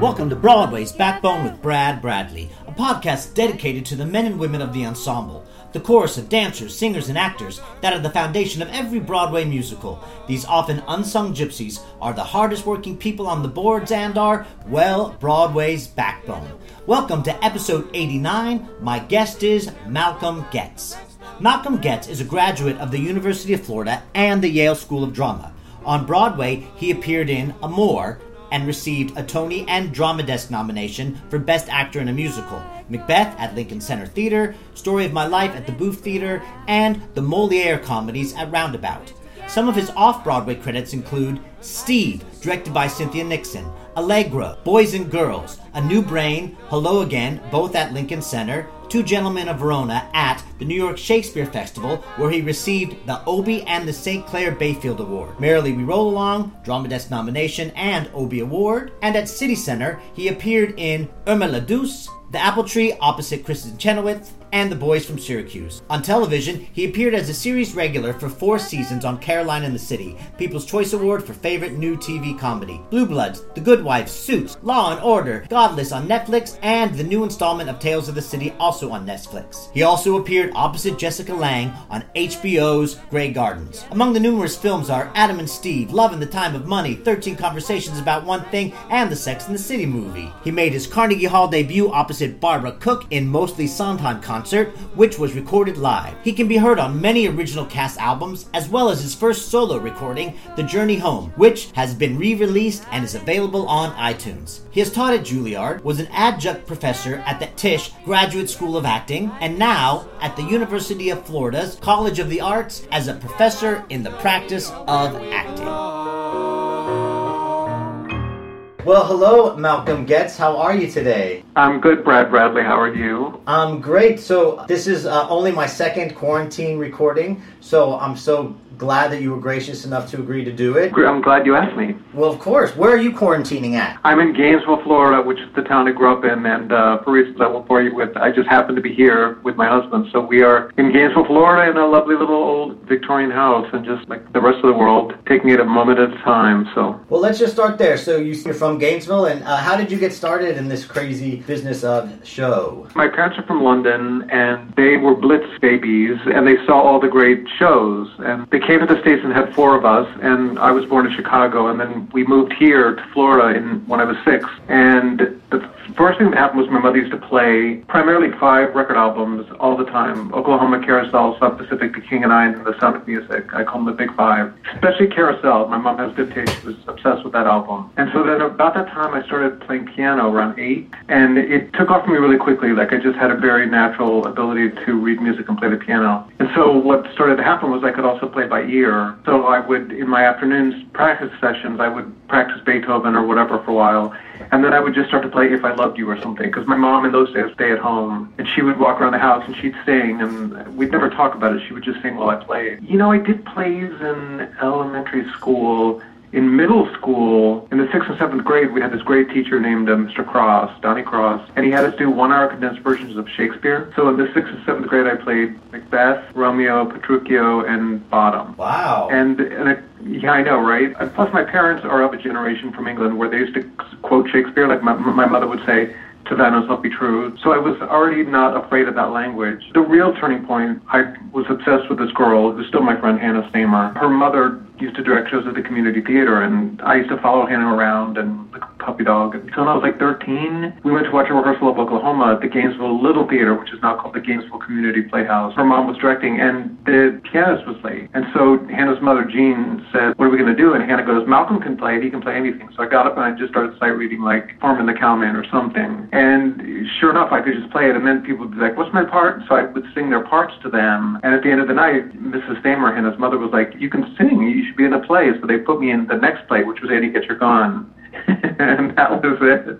Welcome to Broadway's Backbone with Brad Bradley, a podcast dedicated to the men and women of the ensemble, the chorus of dancers, singers, and actors that are the foundation of every Broadway musical. These often unsung gypsies are the hardest working people on the boards and are, well, Broadway's backbone. Welcome to episode 89. My guest is Malcolm Gets. Malcolm Gets is a graduate of the University of Florida and the Yale School of Drama. On Broadway, he appeared in Amour, and received a Tony and Drama Desk nomination for Best Actor in a Musical, Macbeth at Lincoln Center Theater, Story of My Life at the Booth Theater, and the Moliere comedies at Roundabout. Some of his off Broadway credits include Steve, directed by Cynthia Nixon, Allegro, Boys and Girls, A New Brain, Hello Again, both at Lincoln Center, Two Gentlemen of Verona at the New York Shakespeare Festival, where he received the Obie and the St. Clair Bayfield Award. Merrily We Roll Along, Drama Desk nomination, and Obie Award. And at City Center, he appeared in Irma la Douce, The Apple Tree opposite Kristin Chenoweth, and The Boys from Syracuse. On television, he appeared as a series regular for four seasons on Caroline in the City, People's Choice Award for Favorite New TV Comedy, Blue Bloods, The Good Wife, Suits, Law and Order, Godless on Netflix, and the new installment of Tales of the City also on Netflix. He also appeared opposite Jessica Lange on HBO's Grey Gardens. Among the numerous films are Adam and Steve, Love in the Time of Money, 13 Conversations About One Thing, and the Sex and the City movie. He made his Carnegie Hall debut opposite Barbara Cook in Mostly Sondheim Concert concert, which was recorded live. He can be heard on many original cast albums, as well as his first solo recording, The Journey Home, which has been re released and is available on iTunes. He has taught at Juilliard, was an adjunct professor at the Tisch Graduate School of Acting, and now at the University of Florida's College of the Arts as a professor in the practice of acting. Well, hello, Malcolm Gets. How are you today? I'm good, Brad Bradley. How are you? I'm great. So, this is uh, only my second quarantine recording, so I'm so glad that you were gracious enough to agree to do it. I'm glad you asked me. Well, of course. Where are you quarantining at? I'm in Gainesville, Florida, which is the town I grew up in, and uh, for reasons I won't bore you with, I just happen to be here with my husband. So we are in Gainesville, Florida, in a lovely little old Victorian house, and just like the rest of the world, taking it a moment at a time. So. Well, let's just start there. So you're from Gainesville, and uh, how did you get started in this crazy business of show? My parents are from London, and they were Blitz babies, and they saw all the great shows, and they came to the States and had four of us, and I was born in Chicago, and then we moved here to Florida in, when I was six. And the first thing that happened was my mother used to play primarily five record albums all the time Oklahoma, Carousel, South Pacific, The King and I, and The Sound of Music. I call them the Big Five. Especially Carousel. My mom has good taste. She was obsessed with that album. And so then about that time, I started playing piano around eight, and it took off for me really quickly. Like I just had a very natural ability to read music and play the piano. And so what started to happen was I could also play by ear. So I would, in my afternoons practice sessions, I would practice Beethoven or whatever for a while. And then I would just start to play If I Loved You or something, because my mom in those days stay at home, and she would walk around the house and she'd sing, and we'd never talk about it. She would just sing while I played. You know, I did plays in elementary school in middle school, in the sixth and seventh grade, we had this great teacher named uh, Mr. Cross, Donnie Cross, and he had us do one-hour condensed versions of Shakespeare. So in the sixth and seventh grade, I played Macbeth, Romeo, Petruchio, and Bottom. Wow. And, and it, yeah, I know, right? And plus, my parents are of a generation from England where they used to quote Shakespeare, like my, my mother would say, to that knows not be true. So I was already not afraid of that language. The real turning point, I was obsessed with this girl who's still my friend, Hannah Stamer. Her mother used to direct shows at the community theater, and I used to follow Hannah around and a puppy dog. When I was like 13, we went to watch a rehearsal of Oklahoma at the Gainesville Little Theater, which is now called the Gainesville Community Playhouse. Her mom was directing, and the pianist was late. And so Hannah's mother, Jean, said, What are we going to do? And Hannah goes, Malcolm can play it. He can play anything. So I got up and I just started sight reading like Farmer and the Cowman or something. And sure enough, I could just play it. And then people would be like, What's my part? So I would sing their parts to them. And at the end of the night, Mrs. Stamer, Hannah's mother, was like, You can sing. You should be in a play. So they put me in the next play, which was Annie Get Your Gun. and that was it.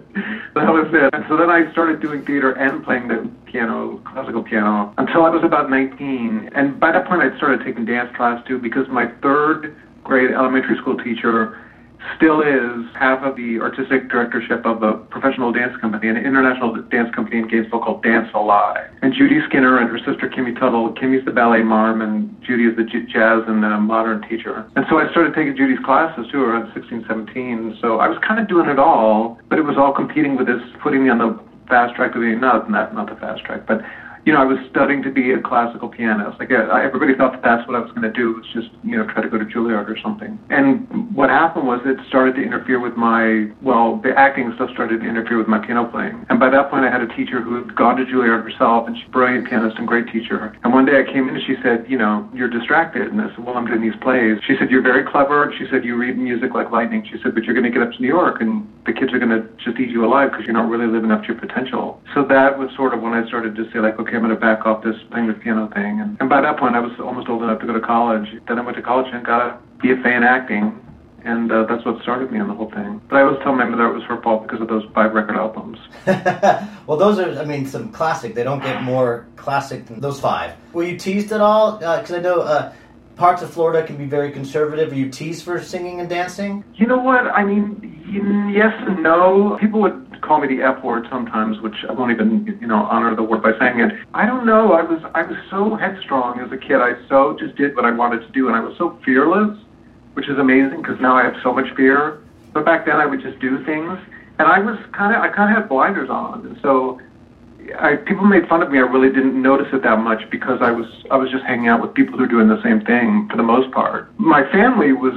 That was it. And so then I started doing theater and playing the piano, classical piano, until I was about 19. And by that point, I'd started taking dance class too, because my third grade elementary school teacher still is half of the artistic directorship of a professional dance company, an international dance company in Gainesville called Dance Alive. And Judy Skinner and her sister Kimmy Tuttle, Kimmy's the ballet marm, and Judy is the jazz and uh, modern teacher. And so I started taking Judy's classes too around 16, 17. So I was kind of doing it all, but it was all competing with this, putting me on the fast track to being not not not the fast track, but you know, I was studying to be a classical pianist. Like I, everybody thought that that's what I was going to do was just you know try to go to Juilliard or something. And what happened was it started to interfere with my well, the acting stuff started to interfere with my piano playing. And by that point, I had a teacher who had gone to Juilliard herself, and she's a brilliant pianist and great teacher. And one day I came in and she said, you know, you're distracted. And I said, well, I'm doing these plays. She said, you're very clever. She said, you read music like lightning. She said, but you're going to get up to New York and the kids are going to just eat you alive because you're not really living up to your potential. So that was sort of when I started to say like, okay, I'm going to back off this playing the piano thing. And, and by that point, I was almost old enough to go to college. Then I went to college and got a BFA in acting. And uh, that's what started me on the whole thing. But I always tell my mother it was her fault because of those five record albums. well, those are, I mean, some classic. They don't get more classic than those five. Were you teased at all? Because uh, I know uh, parts of Florida can be very conservative. Are you teased for singing and dancing? You know what? I mean, yes and no. People would call me the F word sometimes, which I won't even, you know, honor the word by saying it. I don't know. I was I was so headstrong as a kid. I so just did what I wanted to do, and I was so fearless, which is amazing because now I have so much fear. But back then I would just do things, and I was kind of I kind of had blinders on, and so. I, people made fun of me. I really didn't notice it that much because I was I was just hanging out with people who are doing the same thing for the most part. My family was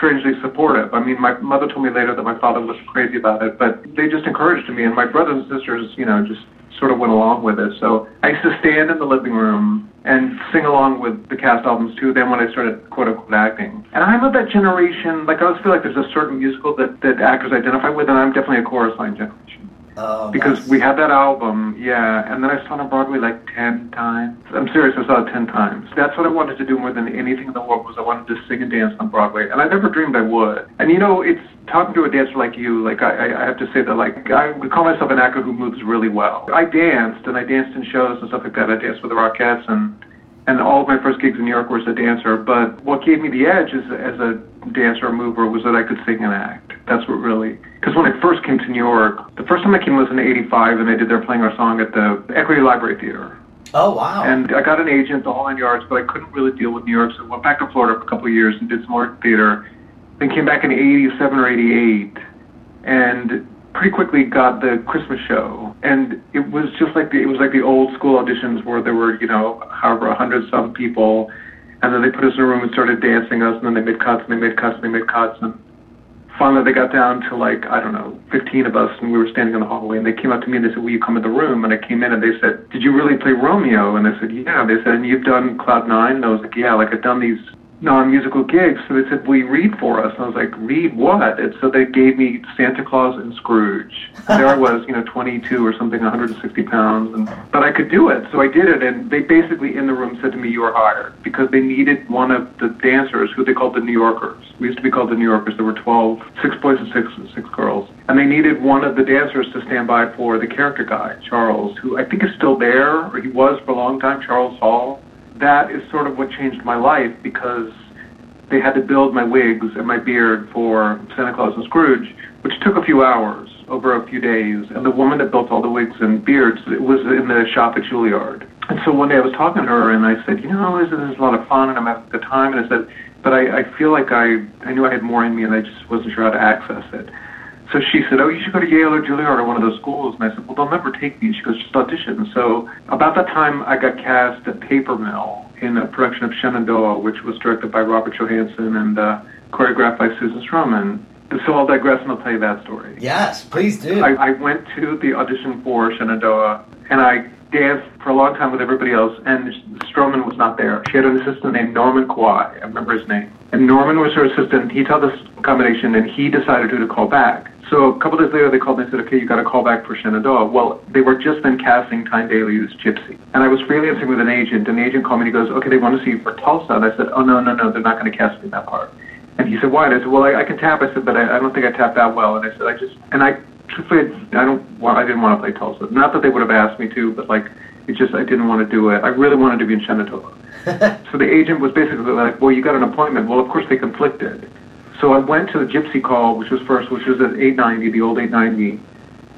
strangely supportive. I mean, my mother told me later that my father was crazy about it, but they just encouraged me, and my brothers and sisters, you know, just sort of went along with it. So I used to stand in the living room and sing along with the cast albums too. Then when I started quote unquote acting, and I'm of that generation. Like I always feel like there's a certain musical that that actors identify with, and I'm definitely a chorus line generation. Oh, because nice. we had that album, yeah, and then I saw it on Broadway like ten times. I'm serious, I saw it ten times. That's what I wanted to do more than anything in the world was I wanted to sing and dance on Broadway, and I never dreamed I would. And you know, it's talking to a dancer like you. Like I, I have to say that like I would call myself an actor who moves really well. I danced and I danced in shows and stuff like that. I danced with the Rockettes and and all of my first gigs in New York were as a dancer. But what gave me the edge as, as a dancer or mover was that I could sing and act. That's what really. Because when I first came to New York, the first time I came was in '85, and they did they're playing our song at the Equity Library Theater. Oh wow! And I got an agent, the whole nine yards, but I couldn't really deal with New York, so I went back to Florida for a couple of years and did some more theater. Then came back in '87 or '88, and pretty quickly got the Christmas show, and it was just like the it was like the old school auditions where there were you know however a hundred some people, and then they put us in a room and started dancing us, and then they made cuts and they made cuts and they made cuts, and finally they got down to like I don't know 15 of us, and we were standing in the hallway, and they came up to me and they said, "Will you come in the room?" And I came in and they said, "Did you really play Romeo?" And I said, "Yeah." They said, "And you've done Cloud Nine? And I was like, "Yeah, like I've done these non-musical gigs. So they said, "Will you read for us?" And I was like, "Read what?" And so they gave me Santa Claus and Scrooge. And there I was, you know, 22 or something, 160 pounds, and but I could do it. So I did it, and they basically in the room said to me, "You are hired," because they needed one of the dancers, who they called the New Yorkers. We used to be called the New Yorkers. There were 12, six boys and six six girls, and they needed one of the dancers to stand by for the character guy, Charles, who I think is still there, or he was for a long time, Charles Hall that is sort of what changed my life because they had to build my wigs and my beard for Santa Claus and Scrooge, which took a few hours over a few days. And the woman that built all the wigs and beards was in the shop at Juilliard. And so one day I was talking to her and I said, you know, this is a lot of fun and I'm having good time. And I said, but I, I feel like I, I knew I had more in me and I just wasn't sure how to access it. So she said, oh, you should go to Yale or Juilliard or one of those schools. And I said, well, they'll never take me. And She goes, just audition. So about that time, I got cast at Paper Mill in a production of Shenandoah, which was directed by Robert Johanson and uh, choreographed by Susan Stroman. So I'll digress and I'll tell you that story. Yes, please do. I, I went to the audition for Shenandoah and I danced for a long time with everybody else, and Stroman was not there. She had an assistant named Norman Kwai. I remember his name. And Norman was her assistant. He taught this combination, and he decided who to call back. So a couple days later, they called me and said, okay, you got to call back for Shenandoah. Well, they were just then casting Tyne Daly's Gypsy. And I was freelancing with an agent, and the agent called me and he goes, okay, they want to see you for Tulsa. And I said, oh, no, no, no, they're not going to cast me in that part. And he said, why? And I said, well, I, I can tap. I said, but I, I don't think I tap that well. And I said, I just, and I, truthfully, I don't want, I didn't want to play Tulsa. Not that they would have asked me to, but like, it just, I didn't want to do it. I really wanted to be in Shenandoah. so the agent was basically like, well, you got an appointment. Well, of course they conflicted. So I went to the Gypsy Call, which was first, which was at 890, the old 890,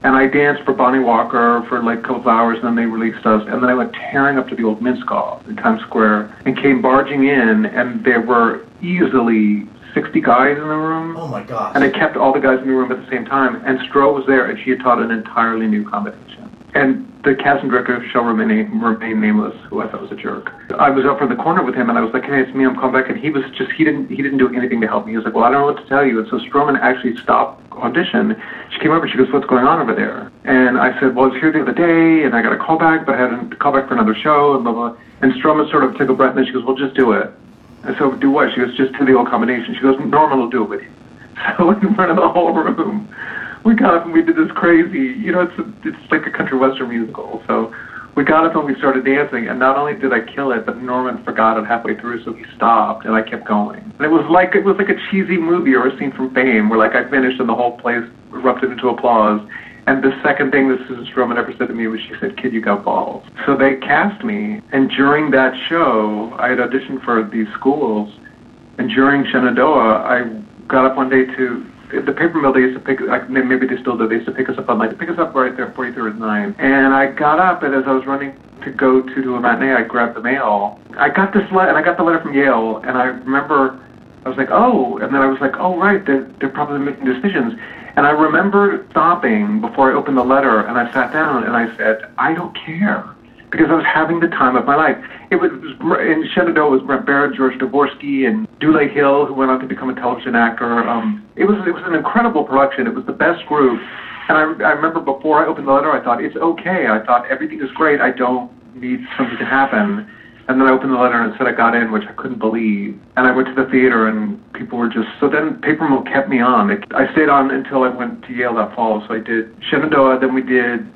and I danced for Bonnie Walker for like a couple of hours, and then they released us, and then I went tearing up to the old Minskoff in Times Square and came barging in, and there were easily 60 guys in the room. Oh my gosh. And I kept all the guys in the room at the same time, and Stroh was there, and she had taught an entirely new combination. And the casting director shall remain, remain nameless, who I thought was a jerk. I was up in the corner with him, and I was like, "Hey, it's me. I'm coming back." And he was just he didn't he didn't do anything to help me. He was like, "Well, I don't know what to tell you." And so Stroman actually stopped audition. She came over. She goes, "What's going on over there?" And I said, "Well, I was here the other day, and I got a call back, but I had a call back for another show, and blah blah." And Stroman sort of took a breath, and then she goes, "Well, just do it." And so do what? She goes, "Just do the old combination." She goes, "Norman will do it with you." So in front of the whole room we got up and we did this crazy, you know, it's a, it's like a country western musical. So we got up and we started dancing, and not only did I kill it, but Norman forgot it halfway through, so he stopped, and I kept going. And it was like it was like a cheesy movie or a scene from Fame, where like I finished and the whole place erupted into applause. And the second thing that Susan Stroman ever said to me was, she said, "Kid, you got balls." So they cast me, and during that show, I had auditioned for these schools, and during Shenandoah, I got up one day to the paper mill, they used to pick, like, maybe they still do, they used to pick us up on, like, pick us up right there, 43rd 9. And I got up, and as I was running to go to do a matinee, I grabbed the mail. I got this letter, and I got the letter from Yale, and I remember, I was like, oh, and then I was like, oh, right, they're, they're probably making decisions. And I remember stopping before I opened the letter, and I sat down, and I said, I don't care because I was having the time of my life. It was in Shenandoah was Brent Barrett, George Dvorsky, and Dule Hill, who went on to become a television actor. Um, it was it was an incredible production. It was the best group. And I, I remember before I opened the letter, I thought it's okay. I thought everything is great. I don't need something to happen. And then I opened the letter and said I got in, which I couldn't believe. And I went to the theater and people were just so. Then Paper Mill kept me on. It, I stayed on until I went to Yale that fall. So I did Shenandoah, then we did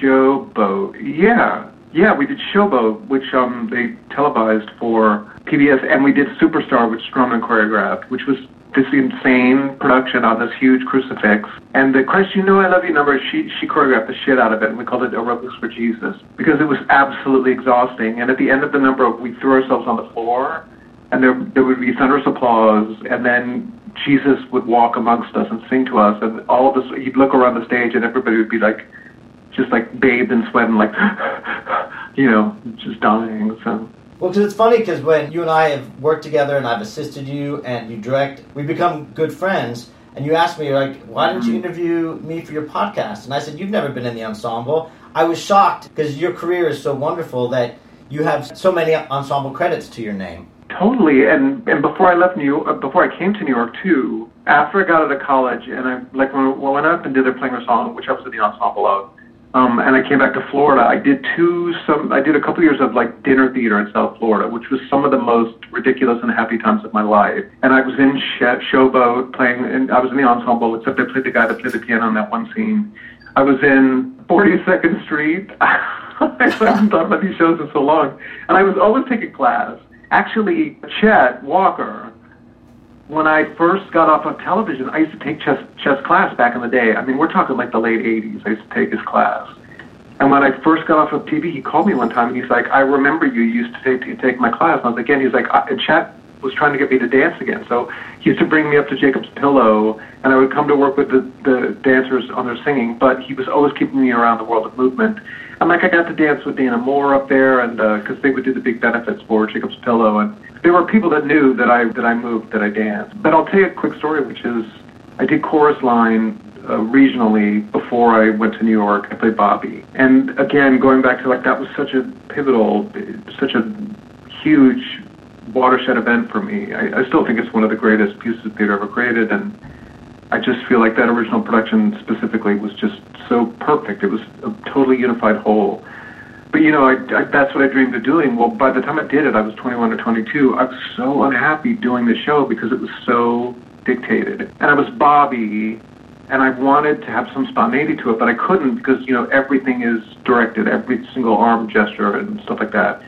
Showboat. Yeah, yeah, we did Showboat, which um, they televised for PBS, and we did Superstar, which Stroman choreographed, which was this insane production on this huge crucifix. And the Christ You Know I Love You number, she, she choreographed the shit out of it, and we called it Aerobics for Jesus, because it was absolutely exhausting. And at the end of the number, we threw ourselves on the floor, and there, there would be thunderous applause, and then Jesus would walk amongst us and sing to us, and all of us, you'd look around the stage, and everybody would be like, just like bathed in sweat and like, you know, just dying. So. Well, because it's funny because when you and I have worked together and I've assisted you and you direct, we become good friends. And you asked me, like, why didn't you interview me for your podcast? And I said, you've never been in the ensemble. I was shocked because your career is so wonderful that you have so many ensemble credits to your name. Totally, and and before I left New York, uh, before I came to New York too, after I got out of college, and I like when, when I went up and did they're playing a song, which I was in the ensemble of, um, and I came back to Florida. I did two some I did a couple years of like dinner theater in South Florida, which was some of the most ridiculous and happy times of my life. And I was in sh- Showboat playing, and I was in the ensemble, except I played the guy that played the piano in that one scene. I was in 42nd Street. I haven't thought about these shows in so long, and I was always taking class. Actually, Chet Walker, when I first got off of television, I used to take Chet's Chet's class back in the day. I mean, we're talking like the late '80s. I used to take his class. And when I first got off of TV, he called me one time and he's like, "I remember you used to take take my class." And I was like, "Again?" He's like, I, "Chet was trying to get me to dance again." So he used to bring me up to Jacob's Pillow, and I would come to work with the the dancers on their singing. But he was always keeping me around the world of movement. And like I got to dance with Dana Moore up there, and because uh, they would do the big benefits for Jacob's Pillow, and there were people that knew that I that I moved, that I danced. But I'll tell you a quick story, which is I did chorus line uh, regionally before I went to New York. I played Bobby, and again, going back to like that was such a pivotal, such a huge watershed event for me. I, I still think it's one of the greatest pieces of theater ever created, and I just feel like that original production specifically was just so perfect. It was a totally unified whole. But you know, I, I, that's what I dreamed of doing. Well, by the time I did it, I was 21 or 22. I was so unhappy doing the show because it was so dictated, and I was Bobby, and I wanted to have some spontaneity to it, but I couldn't because you know everything is directed, every single arm gesture and stuff like that.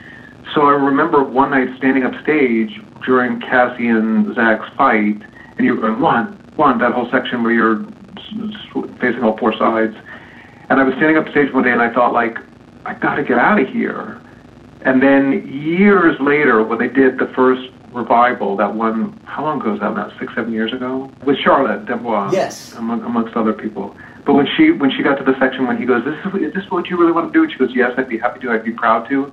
So I remember one night standing up stage during Cassie and Zach's fight, and you were going one, one, that whole section where you're facing all four sides. And I was standing up stage one day, and I thought like, I got to get out of here. And then years later, when they did the first revival, that one, how long ago was that now? Six, seven years ago? With Charlotte d'Amboise. Yes. Among, amongst other people. But when she when she got to the section when he goes, this is, is this what you really want to do? And she goes, yes, I'd be happy to. I'd be proud to.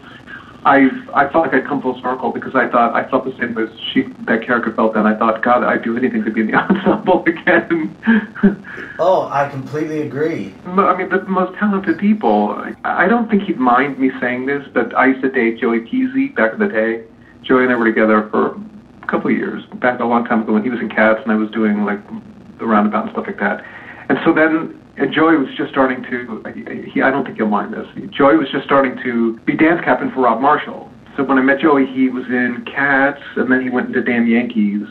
I I felt like I'd come full circle because I thought I felt the same as she that character felt then. I thought, God, I'd do anything to be in the ensemble again. oh, I completely agree. I mean, the most talented people. I don't think he'd mind me saying this, but I used to date Joey Pizzi back in the day. Joey and I were together for a couple of years back a long time ago when he was in Cats and I was doing like the roundabout and stuff like that. And so then and Joey was just starting to, he, I don't think you'll mind this, Joey was just starting to be dance captain for Rob Marshall. So when I met Joey, he was in Cats, and then he went into Damn Yankees.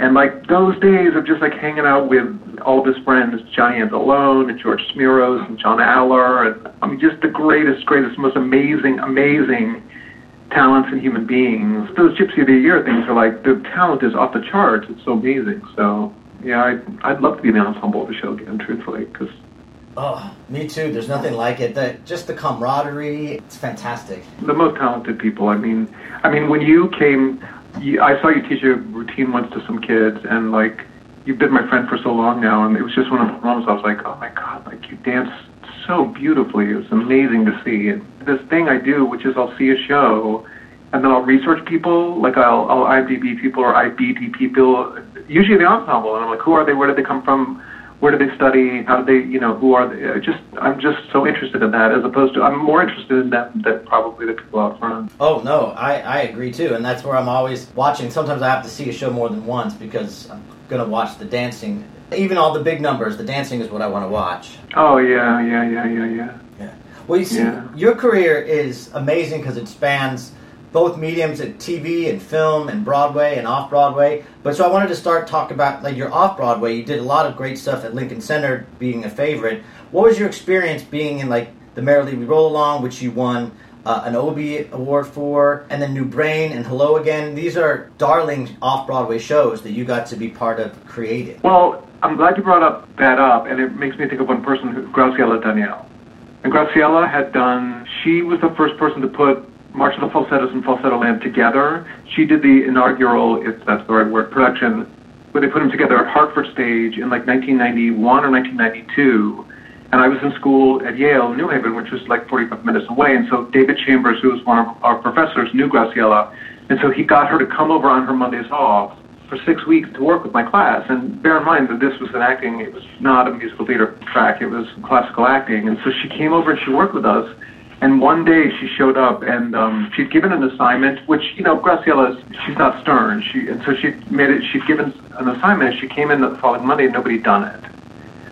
And like those days of just like hanging out with all of his friends, Johnny Anzalone and George Smeros and John Aller, and I mean just the greatest, greatest, most amazing, amazing talents and human beings. Those Gypsy of the Year things are like the talent is off the charts. It's so amazing. So yeah, I'd, I'd love to be in the ensemble of the show again, truthfully, because. Oh, me too. There's nothing like it. The, just the camaraderie, it's fantastic. The most talented people. I mean, I mean, when you came, you, I saw you teach a routine once to some kids, and like, you've been my friend for so long now, and it was just one of the moments I was like, oh my god, like you dance so beautifully. It was amazing to see. And this thing I do, which is I'll see a show, and then I'll research people, like I'll, I'll IMDb people or IBD people, usually the ensemble, and I'm like, who are they? Where did they come from? Where do they study? How do they, you know, who are they? I just, I'm just so interested in that, as opposed to, I'm more interested in them than probably the people out front. Oh no, I, I agree too, and that's where I'm always watching. Sometimes I have to see a show more than once because I'm gonna watch the dancing, even all the big numbers. The dancing is what I want to watch. Oh yeah, yeah, yeah, yeah, yeah. Yeah. Well, you see, yeah. your career is amazing because it spans both mediums at TV and film and Broadway and off Broadway. But so I wanted to start talk about like your off Broadway. You did a lot of great stuff at Lincoln Center, being a favorite. What was your experience being in like the Merrily We Roll Along, which you won uh, an Obie Award for, and then New Brain and Hello Again? These are darling off Broadway shows that you got to be part of creating. Well, I'm glad you brought up that up, and it makes me think of one person, who, Graciela Daniele. And Graciela had done, she was the first person to put March of the Falsettos and Falsettoland together. She did the inaugural, if that's the right word, production, where they put them together at Hartford Stage in like 1991 or 1992. And I was in school at Yale, New Haven, which was like 45 minutes away. And so David Chambers, who was one of our professors, knew Graciela. And so he got her to come over on her Mondays off for six weeks to work with my class. And bear in mind that this was an acting, it was not a musical theater track, it was classical acting. And so she came over and she worked with us. And one day she showed up and um, she'd given an assignment, which you know Graciela, she's not stern. She and so she made it. She'd given an assignment. She came in the following Monday and nobody done it.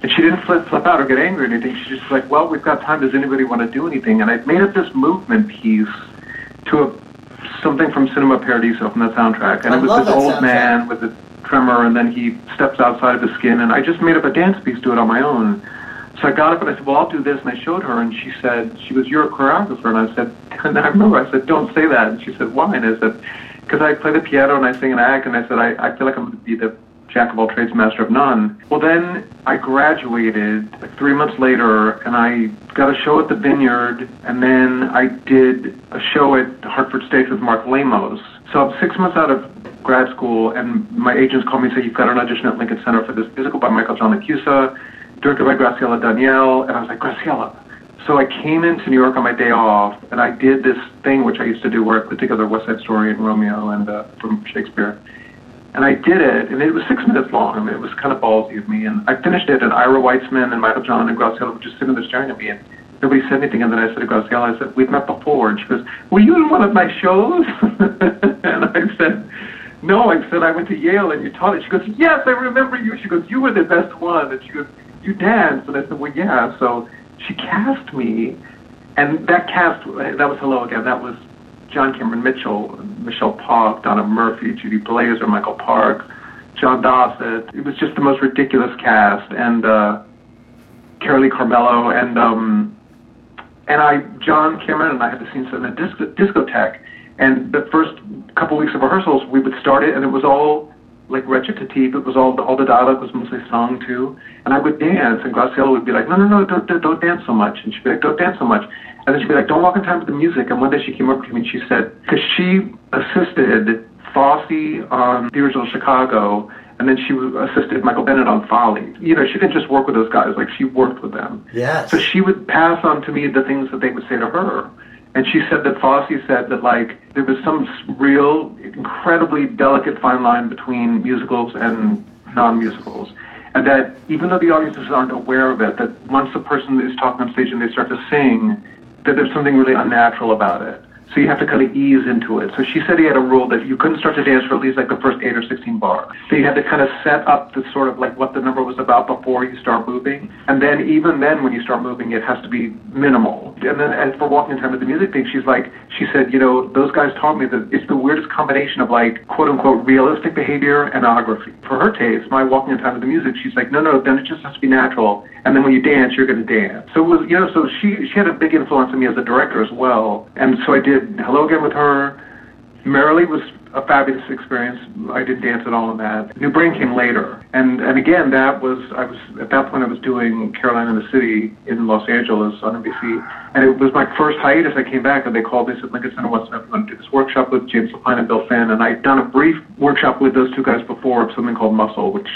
And she didn't flip, flip out or get angry or anything. She's just like, well, we've got time. Does anybody want to do anything? And I made up this movement piece to a, something from Cinema Paradiso from that soundtrack. And I it was this old soundtrack. man with a tremor, and then he steps outside of his skin. And I just made up a dance piece to it on my own. So I got up and I said, well, I'll do this. And I showed her, and she said, she was you're a choreographer. And I said, and I remember I said, don't say that. And she said, why? And I said, because I play the piano and I sing and act. And I said, I, I feel like I'm going to be the jack of all trades, master of none. Well, then I graduated like three months later, and I got a show at the Vineyard, and then I did a show at Hartford Stage with Mark Lamos. So I'm six months out of grad school, and my agents called me and said, you've got an audition at Lincoln Center for this musical by Michael John LaChiusa directed by Graciela Daniele, and I was like, Graciela. So I came into New York on my day off, and I did this thing which I used to do where I put together West Side Story and Romeo and uh, from Shakespeare. And I did it, and it was six minutes long. I mean, it was kind of ballsy of me. And I finished it, and Ira Weitzman and Michael John and Graciela were just sitting there staring at me, and nobody said anything. And then I said to Graciela, I said, we've met before. And she goes, were you in one of my shows? and I said, no. I said, I went to Yale, and you taught it. She goes, yes, I remember you. She goes, you were the best one. And she goes, you dance? And I said, well, yeah. So she cast me, and that cast, that was Hello Again. That was John Cameron Mitchell, Michele Pawk, Donna Murphy, Judy Blazer, Michael Park, John Dossett. It was just the most ridiculous cast, and uh, Carolee Carmello, and um, and I, John Cameron, and I had the scene set in a disco, discotheque. And the first couple weeks of rehearsals, we would start it, and it was all like recitative. It was all all the dialogue was mostly sung too, and I would dance, and Graciela would be like, no, no, no, don't, don't, don't dance so much, and she'd be like, don't dance so much, and then she'd be like, don't walk in time with the music. And one day she came up to me and she said, because she assisted Fosse on the original Chicago, and then she assisted Michael Bennett on Folly. You know, she didn't just work with those guys; like she worked with them. Yes. So she would pass on to me the things that they would say to her. And she said that Fosse said that like there was some real incredibly delicate fine line between musicals and non-musicals. And that even though the audiences aren't aware of it, that once a person is talking on stage and they start to sing, that there's something really unnatural about it. So you have to kind of ease into it. So she said he had a rule that you couldn't start to dance for at least like the first eight or 16 bars. So you had to kind of set up the sort of like what the number was about before you start moving. And then even then when you start moving, it has to be minimal. And then as for walking in time with the music thing, she's like, she said, you know, those guys taught me that it's the weirdest combination of like quote unquote realistic behavior and autography. For her taste, my walking in time with the music, she's like, no, no, then it just has to be natural. And then when you dance, you're going to dance. So it was, you know, so she, she had a big influence on me as a director as well. And so I did Hello Again with her. Merrily was a fabulous experience. I didn't dance at all in that. New Brain came later, and and again that was I was at that point I was doing Caroline in the City in Los Angeles on NBC, and it was my first hiatus. I came back and they called me said Lincoln Center wants to do this workshop with James Lapine and Bill Finn, and I'd done a brief workshop with those two guys before of something called Muscle, which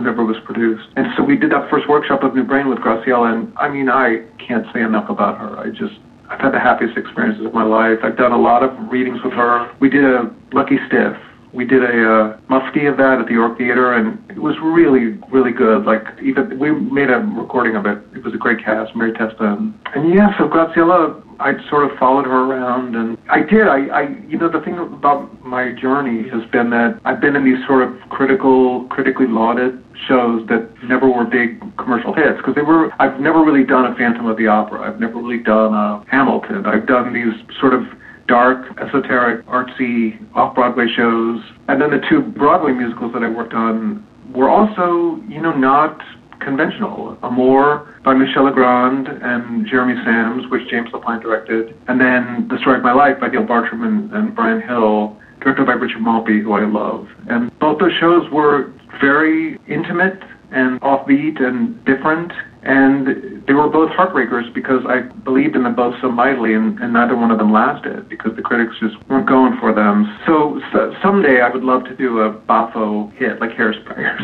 never was produced. And so we did that first workshop of New Brain with Graciela, and I mean I can't say enough about her. I just I've had the happiest experiences of my life. I've done a lot of readings with her. We did a Lucky Stiff. We did a uh, mufti of that at the York Theater, and it was really, really good. Like even we made a recording of it. It was a great cast, Mary Testa, and, and yeah. So Graciela, I sort of followed her around, and I did. I, I, you know, the thing about my journey has been that I've been in these sort of critical, critically lauded shows that never were big commercial hits because they were. I've never really done a Phantom of the Opera. I've never really done a Hamilton. I've done these sort of dark, esoteric, artsy off-Broadway shows. And then the two Broadway musicals that I worked on were also, you know, not conventional. Amour by Michel Legrand and Jeremy Sams, which James Lapine directed, and then The Story of My Life by Neil Bartram and, and Brian Hill, directed by Richard Maltby, who I love. And both those shows were very intimate and offbeat and different and they were both heartbreakers because I believed in them both so mightily, and, and neither one of them lasted because the critics just weren't going for them. So, so someday I would love to do a Bafo hit like Hairspray.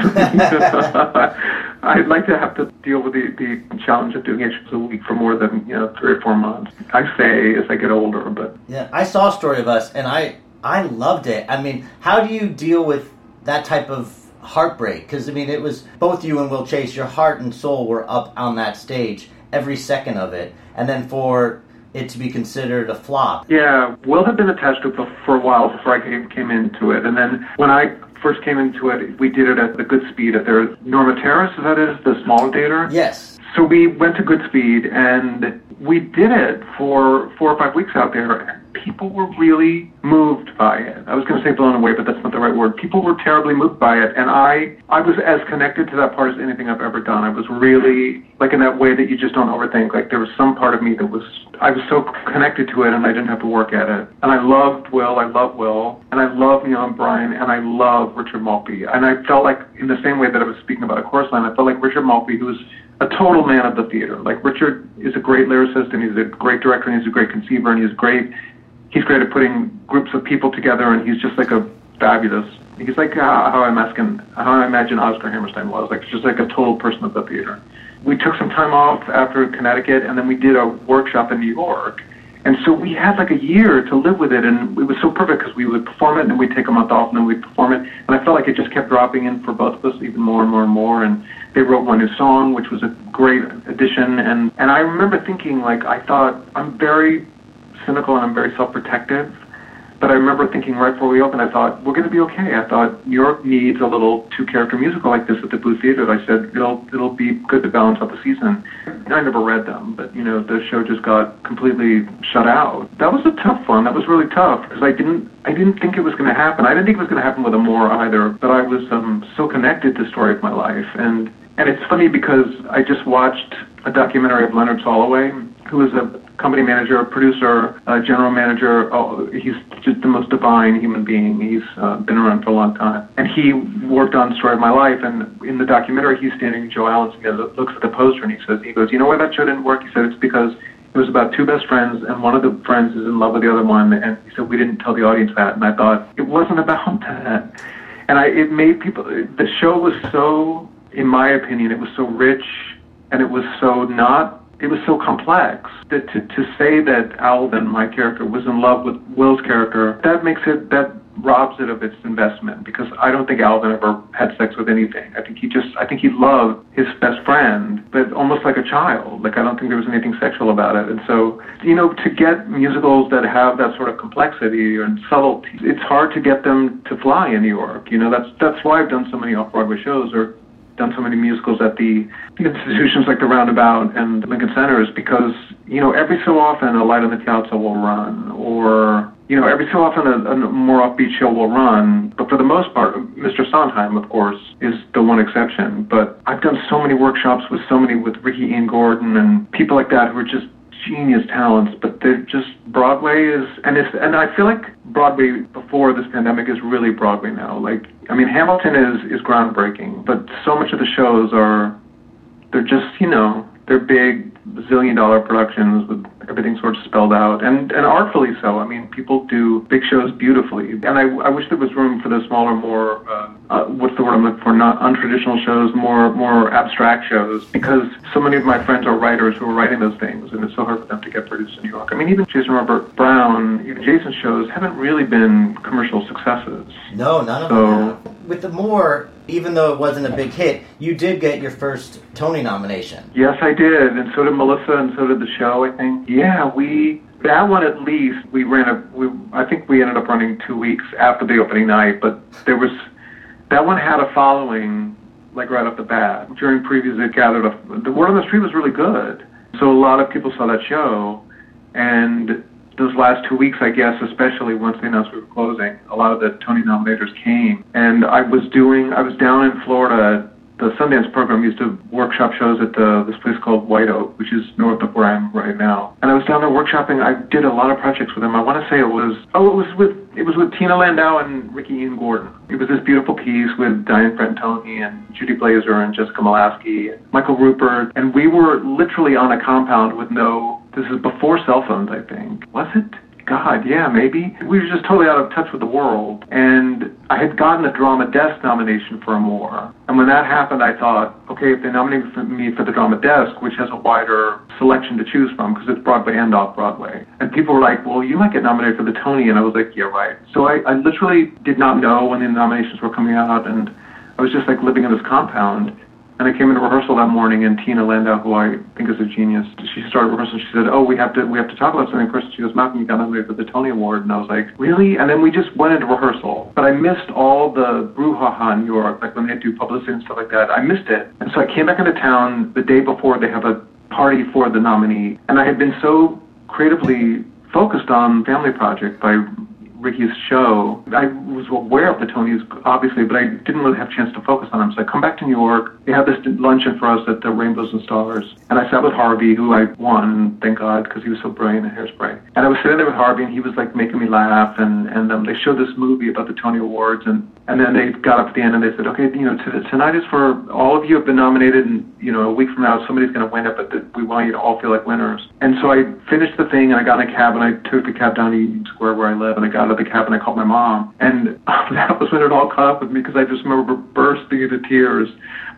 I'd like to have to deal with the, the challenge of doing shows a week for more than you know three or four months. I say as I get older, but yeah, I saw Story of Us, and I I loved it. I mean, how do you deal with that type of heartbreak because I mean it was both you and Will Chase. Your heart and soul were up on that stage every second of it, and then for it to be considered a flop. Yeah, Will had been attached to it for a while before I came, came into it, and then when I first came into it, we did it at the Goodspeed at their Norma Terris. Is that is the small theater? Yes. So we went to Goodspeed and we did it for four or five weeks out there people were really moved by it. I was going to say blown away, but that's not the right word. People were terribly moved by it, and I I was as connected to that part as anything I've ever done. I was really like in that way that you just don't overthink. Like there was some part of me that was I was so connected to it, and I didn't have to work at it. And I loved Will. I love Will, and I love Neil and Brian, and I love Richard Maltby. And I felt like in the same way that I was speaking about a chorus line, I felt like Richard Maltby, who's a total man of the theater. Like Richard is a great lyricist and he's a great director and he's a great conceiver and he's great he's great at putting groups of people together, and he's just like a fabulous. He's like how, how I imagine how I imagine Oscar Hammerstein was, like just like a total person of the theater. We took some time off after Connecticut, and then we did a workshop in New York. And so we had like a year to live with it, and it was so perfect because we would perform it, and then we'd take a month off, and then we'd perform it. And I felt like it just kept dropping in for both of us, even more and more and more. And they wrote one new song, which was a great addition. And and I remember thinking, like, I thought I'm very cynical and I'm very self-protective. But I remember thinking right before we opened, I thought we're going to be okay. I thought New York needs a little two-character musical like this at the Booth Theater. I said it'll it'll be good to balance out the season. I never read them, but you know the show just got completely shut out. That was a tough one. That was really tough because I didn't I didn't think it was going to happen. I didn't think it was going to happen with Amour either. But I was um, so connected to the story of my life, and and it's funny because I just watched a documentary of Leonard Soloway, who was a company manager, producer, uh, general manager. Oh, he's just the most divine human being. He's uh, been around for a long time. And he worked on Story of My Life. And in the documentary, he's standing, Joe Allen looks at the poster and he says, he goes, you know why that show didn't work? He said, it's because It was about two best friends, and one of the friends is in love with the other one, and he said we didn't tell the audience that, and I thought it wasn't about that, and I it made people. The show was so, in my opinion, it was so rich, and it was so not. It was so complex that to, to say that Alvin, my character, was in love with Will's character, that makes it that robs it of its investment because I don't think Alvin ever had sex with anything. I think he just, I think he loved his best friend, but almost like a child. Like I don't think there was anything sexual about it. And so, you know, to get musicals that have that sort of complexity and subtlety, it's hard to get them to fly in New York. You know, that's that's why I've done so many off-Broadway shows or done so many musicals at the, institutions like the Roundabout and Lincoln Center is because, you know, every so often a light on the piazza will run or you know, every so often a, a, more upbeat show will run, but for the most part, Mr. Sondheim, of course, is the one exception. But I've done so many workshops with so many, with Ricky Ian Gordon and people like that who are just genius talents, but they're just Broadway is, and it's, and I feel like Broadway before this pandemic is really Broadway now. Like, I mean, Hamilton is is groundbreaking, but so much of the shows are, they're just, you know, they're big zillion dollar productions with everything sort of spelled out and and artfully so. I mean, people do big shows beautifully, and I, I wish there was room for the smaller, more uh, uh, what's the word I'm looking for? Not untraditional shows, more more abstract shows, because so many of my friends are writers who are writing those things, and it's so hard for them to get produced in New York. I mean, even Jason Robert Brown, even Jason's shows haven't really been commercial successes. No, none of so, them. With the more even though it wasn't a big hit, you did get your first Tony nomination. Yes, I did, and so did Melissa, and so did the show. I think. Yeah, we that one at least we ran a. We I think we ended up running two weeks after the opening night, but there was that one had a following like right off the bat. During previews, it gathered a. The word on the street was really good, so a lot of people saw that show, and those last two weeks, I guess, especially once they announced we were closing, a lot of the Tony nominators came. And I was doing, I was down in Florida. The Sundance program used to workshop shows at the, this place called White Oak, which is north of where I am right now. And I was down there workshopping. I did a lot of projects with them. I want to say it was, oh, it was with, it was with Tina Landau and Ricky Ian Gordon. It was this beautiful piece with Diane Fratantoni and Judy Blazer and Jessica Molaskey and Michael Rupert. And we were literally on a compound with no this is before cell phones, I think. Was it? God, yeah, maybe. We were just totally out of touch with the world. And I had gotten a Drama Desk nomination for Amour. And when that happened, I thought, okay, if they nominate me for the Drama Desk, which has a wider selection to choose from, because it's Broadway and off Broadway. And people were like, well, you might get nominated for the Tony. And I was like, yeah, right. So I, I literally did not know when the nominations were coming out. And I was just like living in this compound. And I came into rehearsal that morning, and Tina Landau, who I think is a genius, she started rehearsal. She said, "Oh, we have to we have to talk about something first. She goes, "Malcolm, you got nominated for the Tony Award." And I was like, "Really?" And then we just went into rehearsal. But I missed all the brouhaha in New York, like when they do publicity and stuff like that. I missed it, and so I came back into town the day before they have a party for the nominee, and I had been so creatively focused on Family Project by Ricky's show, I was aware of the Tonys, obviously, but I didn't really have a chance to focus on them. So I come back to New York. They have this luncheon for us at the Rainbows and Stars. And I sat with Harvey, who I won, thank God, because he was so brilliant in Hairspray. And I was sitting there with Harvey, and he was like making me laugh. And, and um, they showed this movie about the Tony Awards. And, and then they got up at the end and they said, okay, you know, tonight is for all of you have been nominated. And, you know, a week from now, somebody's going to win it, but th- we want you to all feel like winners. And so I finished the thing, and I got in a cab, and I took the cab down to Union Square where I live, and I got out of the cab, and I called my mom. And that was when it all caught up with me because I just remember bursting into tears.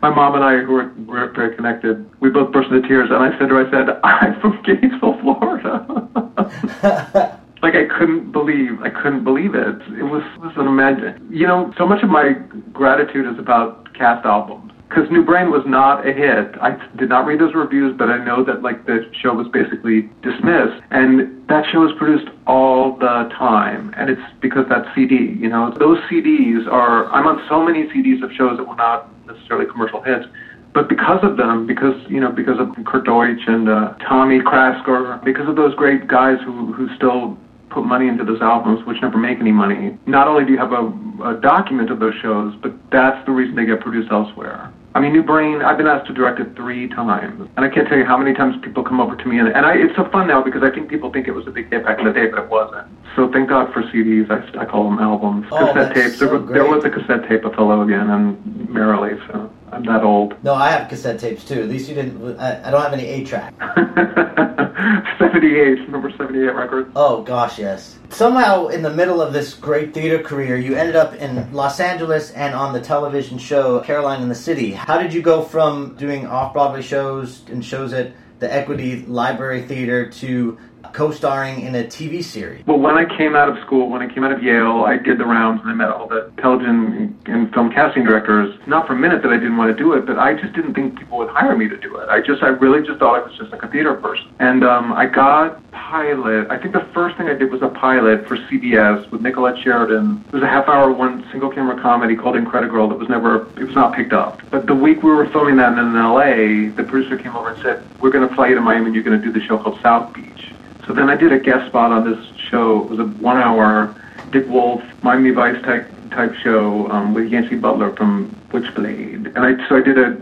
My mom and I, who were, were very connected, we both burst into tears. And I said to her, I said, I'm from Gainesville, Florida. like I couldn't believe, I couldn't believe it. It was, it was an imagine. You know, so much of my gratitude is about cast albums because New Brain was not a hit. I did not read those reviews, but I know that like the show was basically dismissed, and that show is produced all the time, and it's because that CD. You know, those CDs are. I'm on so many CDs of shows that were not necessarily commercial hits. But because of them, because you know, because of Kurt Deutsch and uh, Tommy Krasker, because of those great guys who who still put money into those albums, which never make any money. Not only do you have a, a document of those shows, but that's the reason they get produced elsewhere. I mean, New Brain, I've been asked to direct it three times. And I can't tell you how many times people come over to me. And, and I, it's so fun now because I think people think it was a big hit back in the day, but it wasn't. So thank God for CDs. I, I call them albums. Oh, cassette tapes. So there, was, there was a cassette tape of Hello Again and Merrily. So I'm that old. No, I have cassette tapes too. At least you didn't. I, I don't have any eight track. 78, number 78 record. Oh gosh, yes. Somehow, in the middle of this great theater career, you ended up in Los Angeles and on the television show Caroline in the City. How did you go from doing off Broadway shows and shows at the Equity Library Theater to co-starring in a TV series? Well, when I came out of school, when I came out of Yale, I did the rounds and I met all the television and film casting directors. Not for a minute that I didn't want to do it, but I just didn't think people would hire me to do it. I just, I really just thought I was just like a theater person. And um, I got pilot. I think the first thing I did was a pilot for CBS with Nicolette Sheridan. It was a half-hour, one single-camera comedy called Incredigroll that was never, it was not picked up. But the week we were filming that in LA, the producer came over and said, "We're going to fly you to Miami. and You're going to do the show called South Beach." So then I did a guest spot on this show. It was a one-hour Dick Wolf, Miami Vice type type show um, with Yancy Butler from Witchblade, and I so I did a